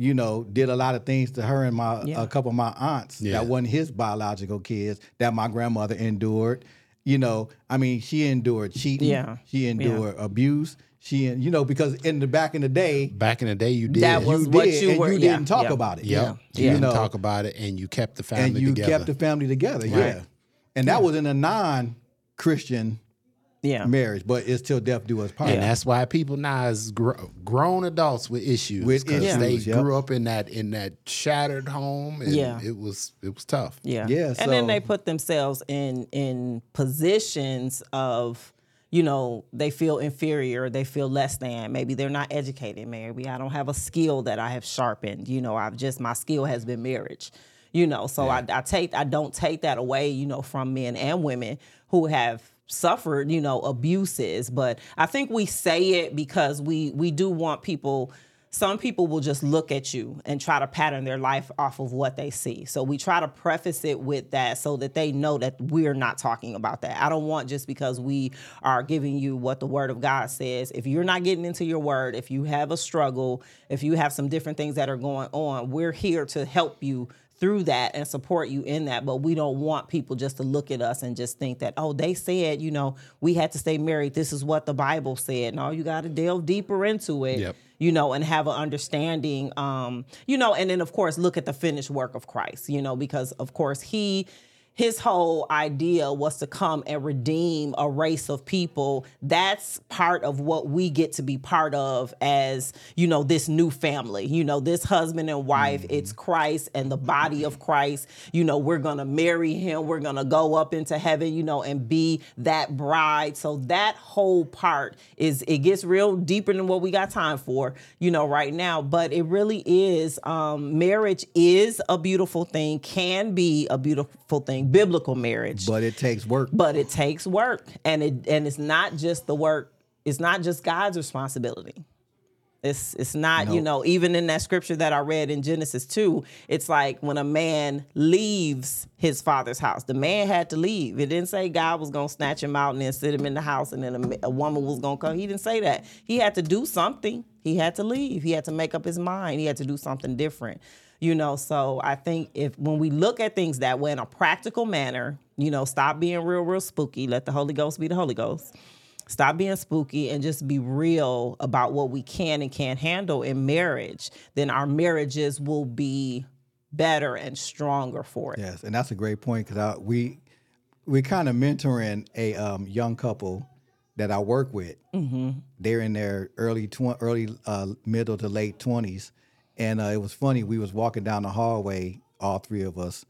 you know, did a lot of things to her and my Yeah. a couple of my aunts Yeah. that wasn't his biological kids that my grandmother endured. You know, I mean, she endured cheating. Yeah. She endured abuse. She, you know, because in the back in the day, Back in the day, you did. That was you what did, you and were- you yeah, didn't talk yeah. about it. Yep. Yeah. You Yeah. didn't talk about it, and you kept the family and you together. kept the family together. Yeah, and that was in a non-Christian Yeah. marriage, but it's till death do us part. and that's why people now is gr- grown adults with issues With 'cause issues, they yep. grew up in that in that shattered home, and Yeah. it was it was tough. Yeah. Yeah, And then they put themselves in in positions of, you know, they feel inferior, they feel less than. Maybe they're not educated. Maybe I don't have a skill that I have sharpened. You know, I've just my skill has been marriage. You know, so I, I take I don't take that away, you know, from men and women who have suffered, you know, abuses. But I think we say it because we we do want people some people will just look at you and try to pattern their life off of what they see. So we try to preface it with that so that they know that we're not talking about that. I don't want just because we are giving you what the word of God says. If you're not getting into your word, if you have a struggle, if you have some different things that are going on, we're here to help you through that and support you in that. But we don't want people just to look at us and just think that, oh, they said, you know, we had to stay married. This is what the Bible said. No, you got to delve deeper into it. Yep. You know, and have an understanding, um, you know, and then of course look at the finished work of Christ, you know, because of course he his whole idea was to come and redeem a race of people. That's part of what we get to be part of as, you know, this new family. You know, this husband and wife, Mm-hmm. it's Christ and the body of Christ. You know, we're going to marry him. We're going to go up into heaven, you know, and be that bride. So that whole part is, it gets real deeper than what we got time for, you know, right now. But it really is, um, marriage is a beautiful thing, can be a beautiful thing, biblical marriage. But it takes work. but it takes work. And it and it's not just the work it's not just god's responsibility. It's it's not you know even in that scripture that i read in genesis 2 it's like when a man leaves his father's house the man had to leave. It didn't say god was going to snatch him out and then sit him in the house and then a, a woman was going to come. He didn't say that. He had to do something. He had to leave. He had to make up his mind. He had to do something different you know so i think if when we look at things that way in a practical manner you know stop being real real spooky. Let the holy ghost be the holy ghost. Stop being spooky and just be real about what we can and can't handle in marriage. Then our marriages will be better and stronger for it. Yes, and that's a great point because we we kind of mentoring a um, young couple that I work with. Mm-hmm. They're in their early tw- early uh, middle to late twenties, and uh, it was funny. We was walking down the hallway, all three of us,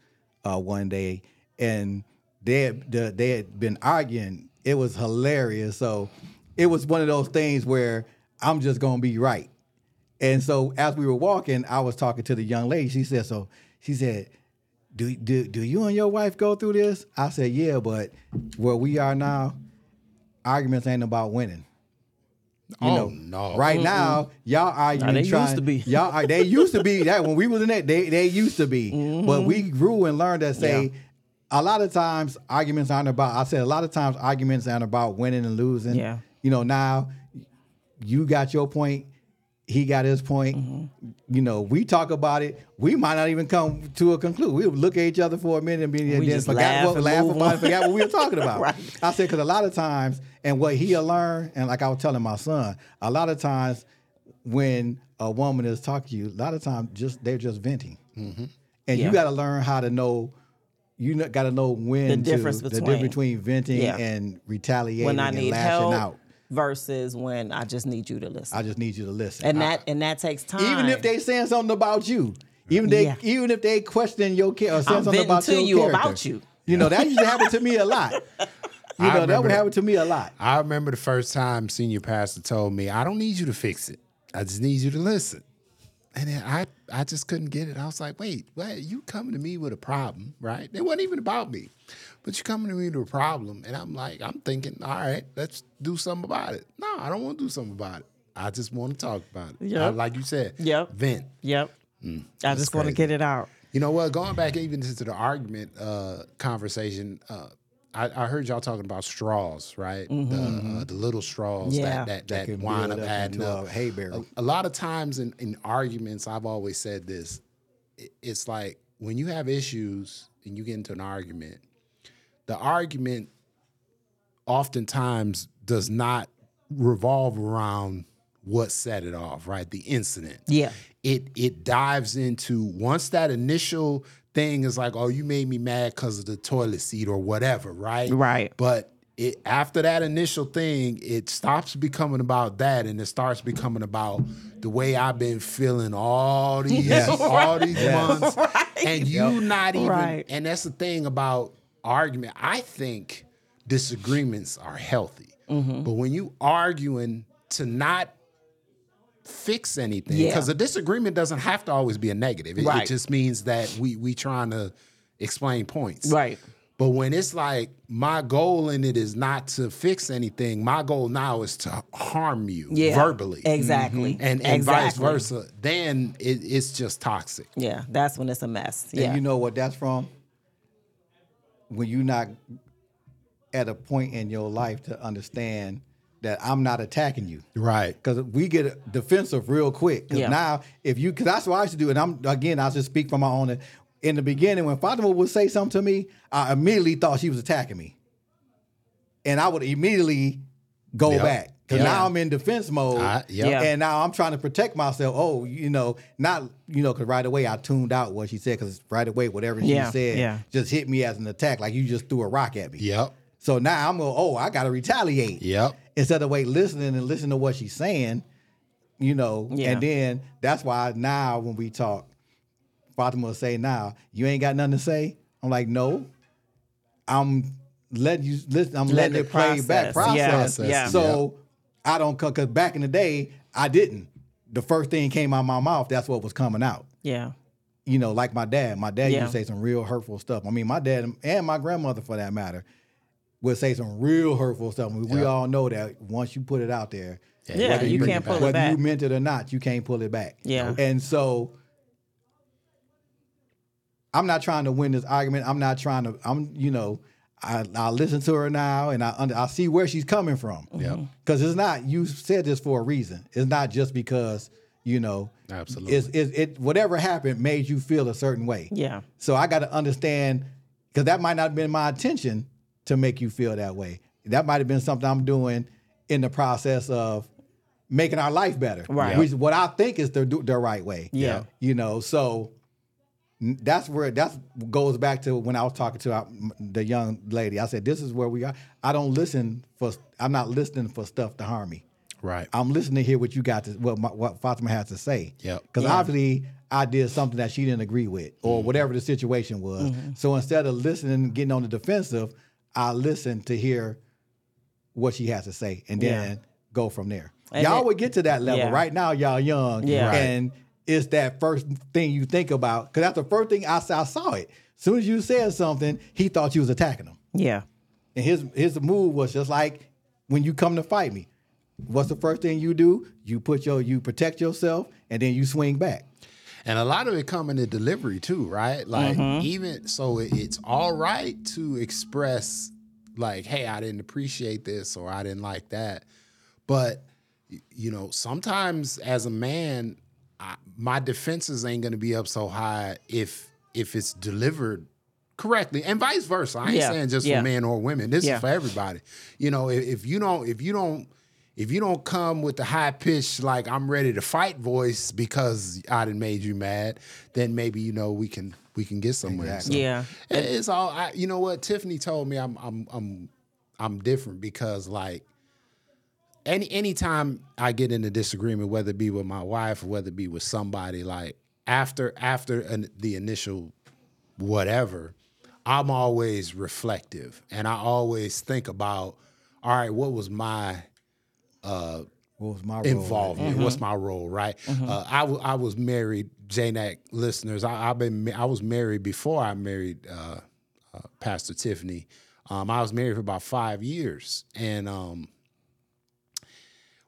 uh, one day, and they had, they had been arguing. It was hilarious. So it was one of those things where I'm just gonna be right. And so as we were walking, I was talking to the young lady. She said, "So she said, do do do you and your wife go through this?" I said, "Yeah, but where we are now, arguments ain't about winning. You Oh, know, no. Right now, y'all are arguing. they used to be. Y'all are, they used to be that when we was in that they they used to be. But we grew and learned that say. Mm-hmm. Yeah. A lot of times arguments aren't about. I said a lot of times arguments aren't about winning and losing. Yeah. You know now, you got your point. He got his point. Mm-hmm. You know, we talk about it. We might not even come to a conclusion. We look at each other for a minute and be and then just forgot laugh what laugh about it, forgot what we were talking about. Right. I said because a lot of times, and what he'll learn, and like I was telling my son, a lot of times when a woman is talking to you, a lot of times just they're just venting, and Yeah. you got to learn how to know. You got to know when The to- difference the between- difference between venting Yeah. and retaliating when i and need lashing help out. Versus when i just need you to listen I just need you to listen. and I- that and that takes time even if they saying something about you, even they Yeah. even if they question your care or saying I'm something about to your you character. about you. You know that used to happen to me a lot. You I know that would happen to me a lot. I remember the first time senior pastor told me, I don't need you to fix it. I just need you to listen. And then I, I just couldn't get it. I was like, wait, what? You coming to me with a problem, right? It wasn't even about me, but you coming to me with a problem. And I'm like, I'm thinking, all right, let's do something about it. No, I don't want to do something about it. I just want to talk about it. Yep. I- like you said, Yep. vent. yep i just want to get it out You know what? Going back even to the argument uh, conversation, uh, I, I heard y'all talking about straws, right? The, uh, the little straws Mm-hmm. Yeah. that that, that, can wind up up adding up. a hay barrel. A, a lot of times in, in arguments, I've always said this. It's like when you have issues and you get into an argument, the argument oftentimes does not revolve around what set it off, right? The incident yeah it it dives into once that initial thing is like, oh, you made me mad because of the toilet seat or whatever, right? Right. But it after that initial thing, it stops becoming about that and it starts becoming about the way I've been feeling all these all these months. And you not even Right. and that's the thing about argument. I think disagreements are healthy. Mm-hmm. But when you arguing to not fix anything Yeah. because a disagreement doesn't have to always be a negative. It, it just means that we we trying to explain points. right But when it's like my goal in it is not to fix anything, my goal now is to harm you Yeah. verbally. Exactly. Mm-hmm. And, and vice versa, then it, it's just toxic. Yeah, that's when it's a mess. Yeah. And you know what that's from? When you're not at a point in your life to understand that I'm not attacking you. Right. Because we get defensive real quick. Because Yeah. now, if you, because that's what I used to do, and I'm again, I just speak from my own. In the beginning, when Fatima would say something to me, I immediately thought she was attacking me, and I would immediately go Yep. back. Because Yeah. now I'm in defense mode, I- yep. Yeah. and now I'm trying to protect myself. Oh, you know, not you know, because right away I tuned out what she said. Because right away, whatever she Yeah, said yeah. just hit me as an attack, like you just threw a rock at me. Yep. So now I'm going, oh, I got to retaliate Yep. Instead of wait listening and listening to what she's saying, you know. Yeah. And then that's why now when we talk, Fatima will say, "Now you ain't got nothing to say." I'm like, "No, I'm letting you listen. I'm letting, Letting it play back, process. Yeah, process. yeah. So I don't cut because back in the day I didn't. The first thing came out my mouth. That's what was coming out yeah. you know, like my dad. My dad Yeah. used to say some real hurtful stuff. I mean, my dad and my grandmother, for that matter, would say some real hurtful stuff. We, we all know that once you put it out there, Yeah, whether you bring can't it pull back. whether you meant it or not, you can't pull it back. Yeah. And so I'm not trying to win this argument. I'm not trying to. I'm you know. I, I listen to her now, and I under, I see where she's coming from. Yep. Mm-hmm. Because it's not you said this for a reason. It's not just because you know. Absolutely. It's, it's it whatever happened made you feel a certain way. Yeah. So I got to understand because that might not have been my intention to make you feel that way. That might have been something I'm doing in the process of making our life better. Right. Which is what I think is the the right way. Yeah. You know, so that's where that goes back to when I was talking to our, the young lady. I said, "This is where we are. I don't listen for. I'm not listening for stuff to harm me. Right. I'm listening to hear what you got to what my, what Fatima has to say. Yep. Because Yeah. obviously I did something that she didn't agree with, or whatever the situation was. Mm-hmm. So instead of listening and getting on the defensive, I listen to hear what she has to say, and then Yeah. go from there. And y'all it- would get to that level. Yeah. Right now, y'all young, Yeah. And it's that first thing you think about. Because that's the first thing I, saw- I saw it. As soon as you said something, he thought you was attacking him. Yeah. And his his move was just like when you come to fight me. What's the first thing you do? You put your you protect yourself and then you swing back. And a lot of it come in the delivery too, right? Like Mm-hmm. even so, it's all right to express like, "Hey, I didn't appreciate this," or "I didn't like that," but you know, sometimes as a man, I, my defenses ain't gonna be up so high if if it's delivered correctly, and vice versa. I ain't Yeah, saying just yeah. for men or women. This Yeah. is for everybody. You know, if, if you don't, if you don't. If you don't come with the high pitch, like I'm ready to fight voice because I done made you mad, then maybe you know we can we can get somewhere. Exactly. So, Yeah. it's all. I, you know what? Tiffany told me I'm I'm I'm I'm different because like any anytime I get in a disagreement, whether it be with my wife or whether it be with somebody, like after after an, the initial whatever, I'm always reflective and I always think about, all right, what was my What was my role? involvement. What's my role, right? Uh, I, w- I was married, JNAC listeners. I, I've been ma- I was married before I married uh, uh, Pastor Tiffany. Um, I was married for about five years, and um,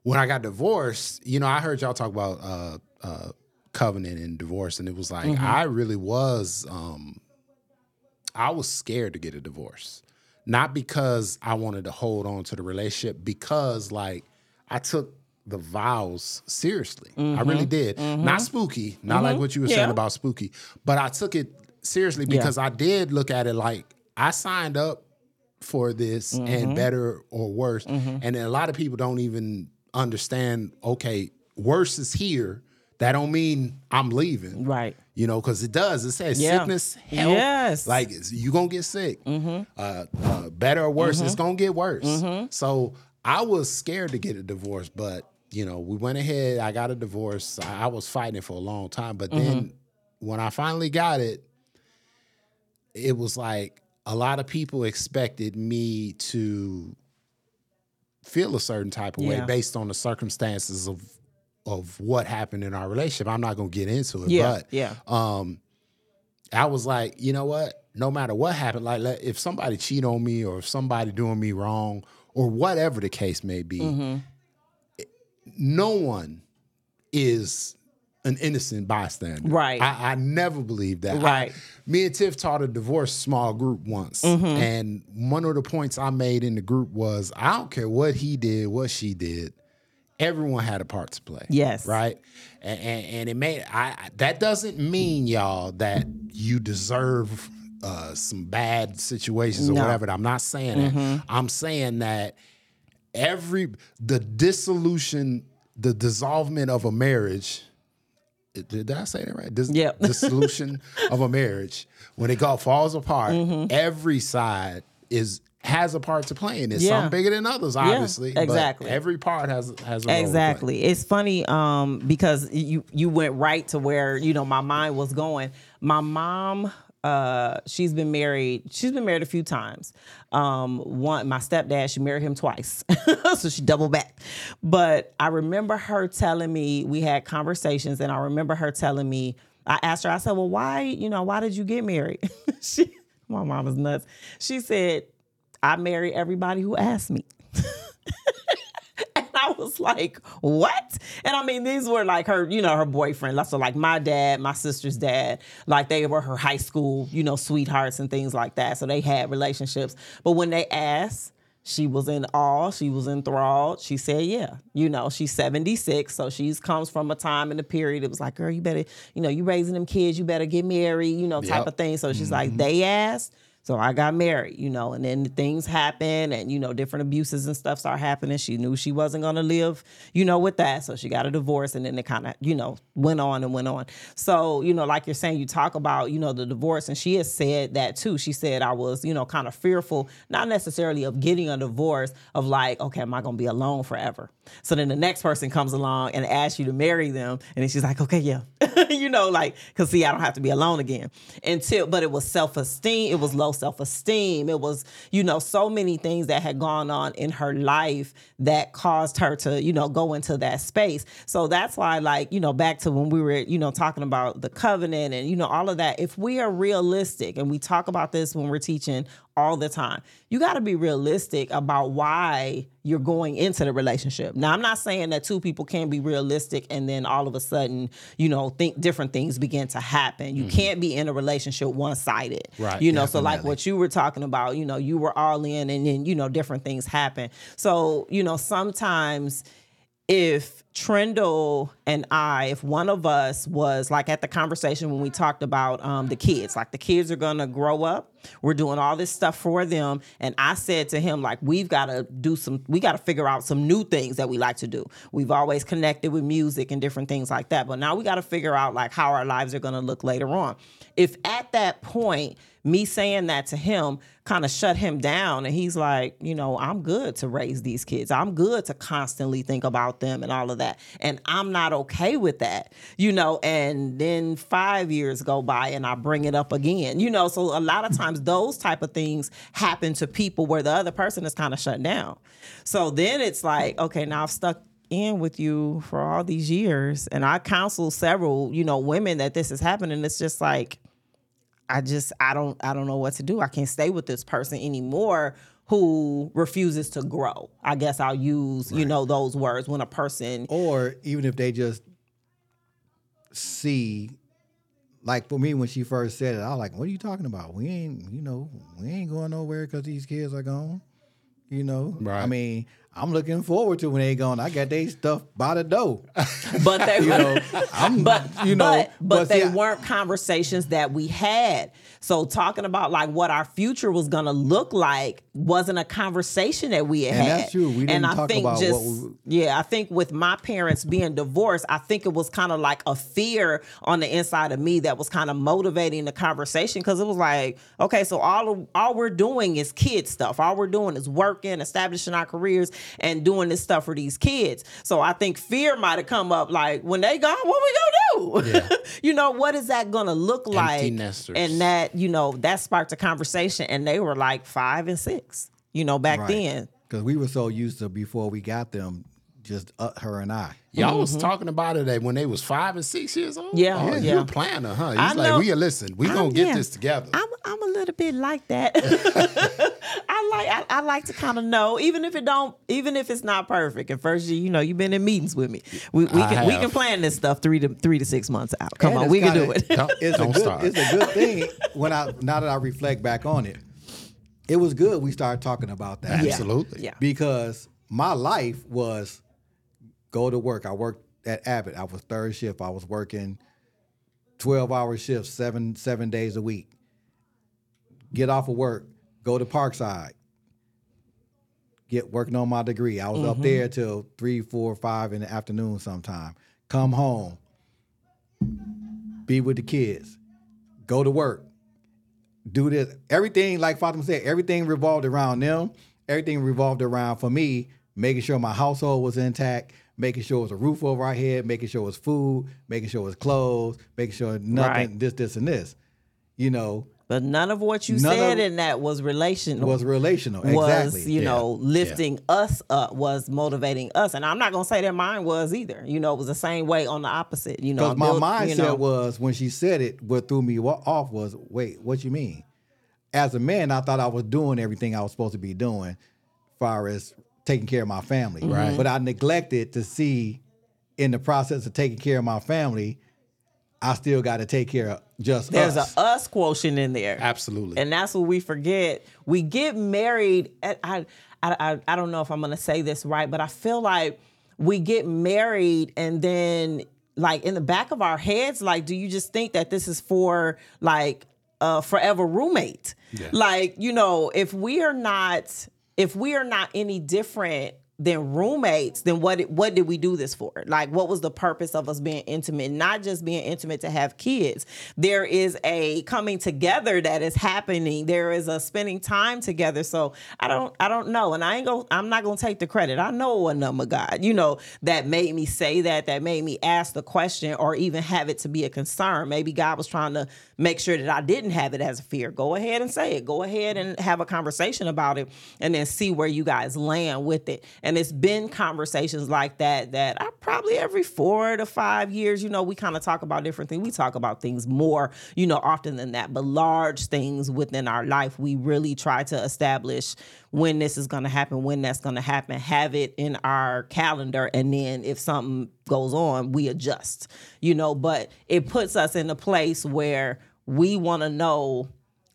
when I got divorced, you know, I heard y'all talk about uh, uh, covenant and divorce, and it was like I really was. Um, I was scared to get a divorce, not because I wanted to hold on to the relationship, because like I took the vows seriously. I mm-hmm. really did. Mm-hmm. Not spooky, not like what you were saying about spooky, but I took it seriously because I did look at it like I signed up for this and mm-hmm. better or worse. And a lot of people don't even understand, okay, worse is here. That don't mean I'm leaving. Right. You know, because it does. It says Yeah. sickness, health. Yes. Like it's- you gonna get sick. Uh, uh, better or worse, it's gonna get worse. So I was scared to get a divorce, but you know, we went ahead. I got a divorce. I, I was fighting it for a long time, but then when I finally got it, it was like a lot of people expected me to feel a certain type of way based on the circumstances of of what happened in our relationship. I'm not gonna get into it, Yeah. but yeah. um, I was like, you know what? no matter what happened, like if somebody cheat on me or if somebody doing me wrong or whatever the case may be, Mm-hmm. no one is an innocent bystander. Right. I, I never believed that. I- Right. me and Tiff taught a divorce small group once. Mm-hmm. And one of the points I made in the group was I don't care what he did, what she did. Everyone had a part to play. Yes. Right. And, and, and it made I I- that doesn't mean y'all that you deserve uh, some bad situations or No. whatever. I'm not saying that. I'm saying that every the dissolution, the dissolvement of a marriage. Did I say that right? Dis- Yep. Dissolution of a marriage when it all falls apart. Mm-hmm. Every side is has a part to play in it. Yeah. Some bigger than others, obviously. but exactly. every part has has a role to play. Exactly. It's funny um, because you you went right to where you know my mind was going. My mom, uh, she's been married. She's been married a few times. Um, one, my stepdad, she married him twice, so she doubled back. But I remember her telling me we had conversations, and I remember her telling me. I asked her. I said, "Well, why? You know, why did you get married?" she, my mom is nuts. She said, "I marry everybody who asked me." And I was like, what? And I mean, these were like her, you know, her boyfriend. So like my dad, my sister's dad, like they were her high school, you know, sweethearts and things like that. So they had relationships. But when they asked, she was in awe. She was enthralled. She said, "Yeah, you know, she's 76, so she's comes from a time in the period. It was like, girl, you better, you know, you raising them kids, you better get married, you know, type Yep. of thing. So she's like, mm-hmm. they asked, so I got married, you know, and then things happen and, you know, different abuses and stuff start happening. She knew she wasn't going to live, you know, with that. So she got a divorce and then it kind of, you know, went on and went on. So, you know, like you're saying, you talk about, you know, the divorce and she has said that too. She said, I was, you know, kind of fearful, not necessarily of getting a divorce, of like, okay, am I going to be alone forever? So then the next person comes along and asks you to marry them. And then she's like, okay, yeah. you know, like, cause see, I don't have to be alone again. Until, but it was self esteem. It was low self esteem. It was, you know, so many things that had gone on in her life that caused her to, you know, go into that space. So that's why, like, you know, back to when we were, you know, talking about the covenant and, you know, all of that. If we are realistic and we talk about this when we're teaching all the time. You got to be realistic about why you're going into the relationship. Now, I'm not saying that two people can't be realistic and then all of a sudden, you know, think different things begin to happen. You mm-hmm. can't be in a relationship one sided. Right, You know, so like what you were talking about, you know, you were all in and then, you know, different things happen. So, you know, sometimes if Trendelle and I, if one of us was like at the conversation when we talked about um, the kids, like the kids are gonna grow up, we're doing all this stuff for them, and I said to him like, we've got to do some, we got to figure out some new things that we like to do. We've always connected with music and different things like that, but now we got to figure out like how our lives are gonna look later on. If at that point me saying that to him kind of shut him down and he's like you know i'm good to raise these kids. I'm good to constantly think about them and all of that. And i'm not okay with that you know and then five years go by and i bring it up again you know? So a lot of times those type of things happen to people where the other person is kind of shut down. So then it's like okay now i've stuck in with you for all these years and i counsel several you know women that this is happening it's just like I just I don't I don't know what to do. I can't stay with this person anymore who refuses to grow. I guess I'll use, you know, those words when a person or even if they just see like for me when she first said it i was like what are you talking about we ain't you know we ain't going nowhere because these kids are gone you know? I mean i'm looking forward to when they gone. I got they stuff by the door. But they you know i'm but you know but, but see, they I- weren't conversations that we had. So talking about like what our future was gonna look like wasn't a conversation that we had. And that's true. We didn't and I talk think about just what we- yeah, I think with my parents being divorced, I think it was kind of like a fear on the inside of me that was kind of motivating the conversation because it was like, okay, so all of, all we're doing is kid stuff. All we're doing is working, establishing our careers, and doing this stuff for these kids. So I think fear might have come up like when they gone, what we gonna do? you know, what is that gonna look like? nesters. And that you know that sparked a conversation, and they were like five and six. You know, back Right. then. because we were so used to before we got them just uh, her and I. Y'all was talking about it when they was five and six years old. Mm-hmm. Yeah, oh, yeah. You a planner, huh? I He's like, know. we listen. We I'm- gonna get yeah. this together. I'm I'm a little bit like that. I like I, I like to kind of know, even if it don't, even if it's not perfect. At first, you you know, you've been in meetings with me. We, we I can we can plan this stuff three to three to six months out. Come And on, it's we can do it. Don't, It's don't a good. start. It's a good thing when I now that I reflect back on it. It was good we started talking about that. Yeah. Absolutely. Yeah. because my life was go to work. I worked at Abbott. I was third shift. I was working twelve hour shifts, seven seven days a week. Get off of work, go to Parkside. Get working on my degree. I was up mm-hmm. there till three, four, five in the afternoon sometime. Come home, be with the kids, go to work, do this. Everything, like Fatima said, everything revolved around them. Everything revolved around for me, making sure my household was intact, making sure it was a roof over our head, making sure it was food, making sure it was clothes, making sure nothing, Right. this, this, and this. You know, But none of what you said in that was relational. was relational. was exactly. you Yeah. know lifting us up was motivating us and i'm not gonna say that mine was either you know it was the same way on the opposite you know Because my mindset you know, was when she said it, what threw me off was, wait, what you mean? As a man, I thought I was doing everything I was supposed to be doing, far as taking care of my family. Mm-hmm. Right. But I neglected to see, in the process of taking care of my family, I still got to take care of just there's us. a us quotient in there Absolutely. and that's what we forget. We get married. At, I, I, I, I don't know if I'm gonna say this right, but I feel like we get married and then, like in the back of our heads, like, do you just think that this is for like a forever roommate? Like, you know, if we are not, if we are not any different than roommates, then what what did we do this for? Like what was the purpose of us being intimate? Not just being intimate to have kids. There is a coming together that is happening. There is a spending time together. So I don't I don't know. And I ain't go I'm not gonna take the credit. I know a number God, you know, that made me say that, that made me ask the question or even have it to be a concern. Maybe God was trying to make sure that I didn't have it as a fear. Go ahead and say it. Go ahead and have a conversation about it and then see where you guys land with it. And it's been conversations like that that I probably every four to five years, you know, we kind of talk about different things. We talk about things more, you know, often than that, but large things within our life, we really try to establish when this is going to happen, when that's going to happen, have it in our calendar. And then if something goes on, we adjust, you know, but it puts us in a place where we want to know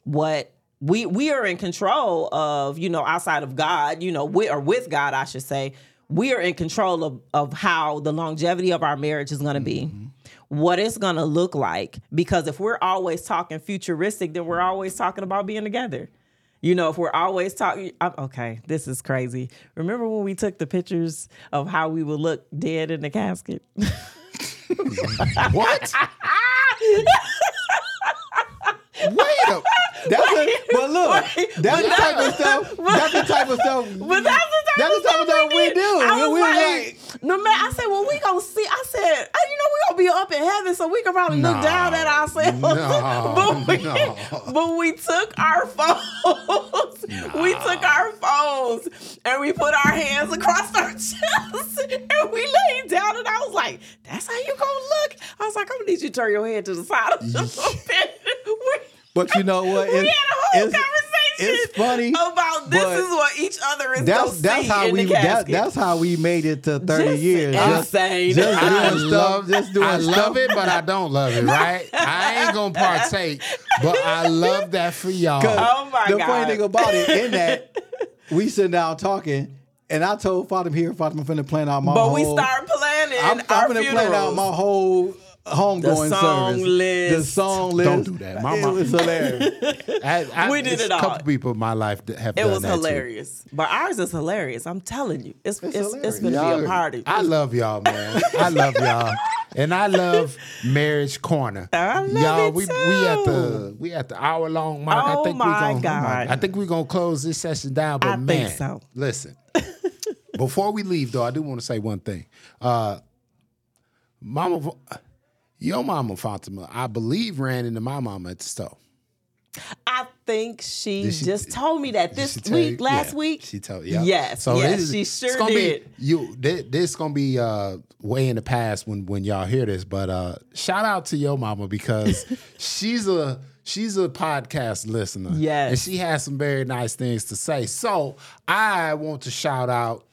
what we we are in control of you know outside of god you know we or with god i should say we are in control of of how the longevity of our marriage is going to be mm-hmm. what it's going to look like. Because if we're always talking futuristic then we're always talking about being together. You know if we're always talking I'm- okay this is crazy. Remember when we took the pictures of how we would look dead in the casket? What? Wait a That's a, but look, that's but the type of stuff. That's the type of stuff. But that's the type That's of the type of stuff we did. do. I We- we like, no man. I said, well, we gonna see. I said, you know, we gonna be up in heaven, so we can probably look down at ourselves. No, but, we, no. but we took our phones. We took our phones and we put our hands across our chests and we laid down. And I was like, that's how you gonna look. I was like, I'm gonna need you to turn your head to the side of the bed. We- But you know what? we It's- had a whole it's- conversation it's funny, about this is what each other is That's that's see how in we that, that's how we made it to thirty Just years. Just, insane. just I doing love, stuff. Just doing I stuff. love it, but I don't love it, right? I ain't gonna partake, but I love that for y'all. 'Cause Oh my the God. funny thing about it, in that we sit down talking, and I told Fatima here, Fatima finna plan out my but whole. we start planning I'm, our I'm gonna plan out my whole homegoing song service. list. The song list. Don't do that. My it mom- was hilarious. I, I, We did it all. A couple people in my life that have It done was that too. hilarious, but ours is hilarious. I'm telling you, it's it's it's, hilarious. gonna be Y'all- a party. I love y'all, man. I love y'all, and I love Marriage Corner. I love y'all, it we we at the we at the hour long mark. I Oh think my we gonna, God. I think we're gonna close this session down. But I think man, so. listen. before we leave, though, I do want to say one thing. Uh, Mama, your mama Fatima, I believe, ran into my mama at the store. I think she, she- just told me that this week, you? last Yeah, week. She told yeah. Yes, yes, she it's sure gonna did. Be, you this, this gonna be uh, way in the past when when y'all hear this, but uh, shout out to your mama because she's a she's a podcast listener. Yes. and she has some very nice things to say. So I want to shout out.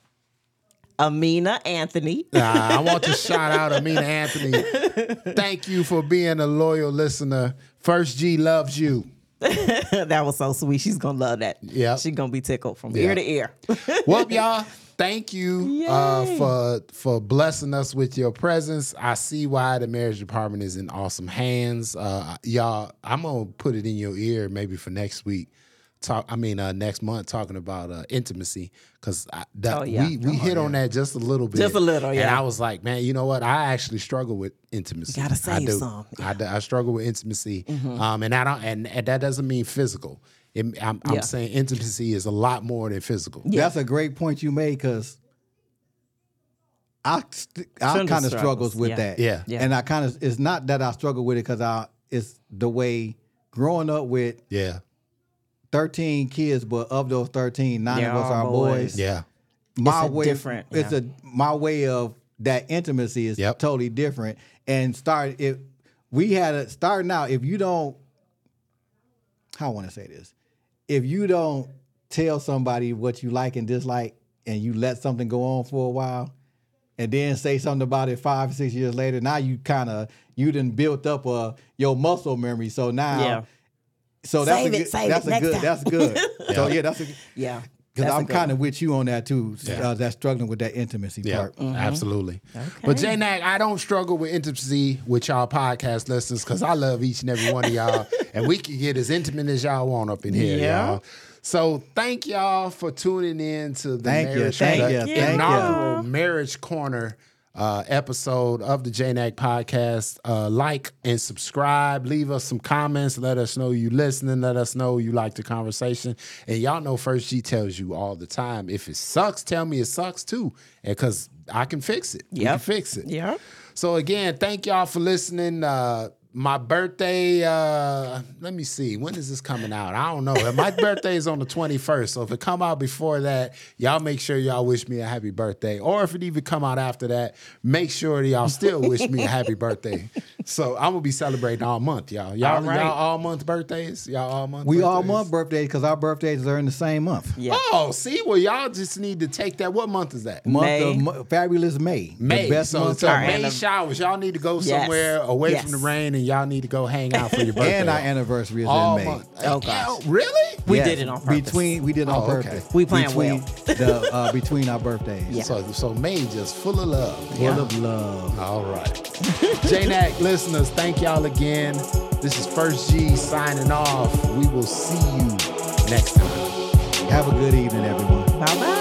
Amina Anthony. Uh, I want to shout out Amina Anthony. Thank you for being a loyal listener. First G loves you. that was so sweet. She's gonna love that. Yeah, She's gonna be tickled from Yeah. ear to ear. well, y'all, thank you uh, for for blessing us with your presence. I see why the marriage department is in awesome hands. Uh, y'all, I'm gonna put it in your ear maybe for next week. Talk, I mean, uh, next month talking about uh, intimacy because that Oh, yeah. we we hit on that just a little bit, Just a little, And yeah. I was like, man, you know what? I actually struggle with intimacy. You gotta I do. some. Mm-hmm. I, do- I struggle with intimacy, um, and I don't, and, and that doesn't mean physical. It, I'm, I'm Yeah. saying intimacy is a lot more than physical. That's a great point you made because I st- I kind of struggles, struggles with yeah. that. Yeah. Yeah. And I kind of it's not that I struggle with it because I it's the way growing up with Yeah, 13 kids, but of those 13, nine They're of us are boys. boys. yeah. My It's a way different, it's yeah. a my way of that intimacy is Yep. totally different. And start if we had a starting out, if you don't how I want to say this, if you don't tell somebody what you like and dislike, and you let something go on for a while, and then say something about it five or six years later, now you kind of you didn't built up a your muscle memory. So now, Yeah. So that's Save a it, good, save that's it a next good, time. that's good. So yeah, that's a Yeah. because That's a I'm kind of with you on that too. Yeah. Uh, that's struggling with that intimacy Yeah, part. absolutely. But JNAC, I don't struggle with intimacy with y'all podcast listeners because I love each and every one of y'all, and we can get as intimate as y'all want up in here, Yeah. y'all. So thank y'all for tuning in to the Thank you, marriage, thank the you, thank you. Marriage Corner uh, episode of the JNAC podcast. Uh, like and subscribe. Leave us some comments. Let us know you listening. Let us know you like the conversation. And y'all know First G tells you all the time. If it sucks, tell me it sucks too, because I can fix it. Yeah, can fix it. Yeah. So again, thank y'all for listening. Uh, my birthday, uh, let me see, when is this coming out? I don't know. My birthday is on the 21st. So if it come out before that, y'all make sure y'all wish me a happy birthday. Or if it even come out after that, make sure that y'all still wish me a happy birthday. So I'm gonna be celebrating all month, y'all. Y'all, All right. y'all all month birthdays? Y'all all month We all month birthdays because our birthdays are in the same month. Yeah. Oh, see, well, y'all just need to take that. What month is that? Month May. of Mo- fabulous May. May. The best so month so of May annib- showers. Y'all need to go Yes. somewhere away Yes. from the rain, and y'all need to go hang out for your birthday. And our anniversary is all in May. month. Oh, gosh. really? We Yes, did it on purpose. Between we did it on Oh, okay. purpose. We playing between well. the uh, between our birthdays. Yeah. So so May just full of love. Full of love. All right. JNAC listeners, thank y'all again. This is First G signing off. We will see you next time. Have a good evening, everyone. Bye bye.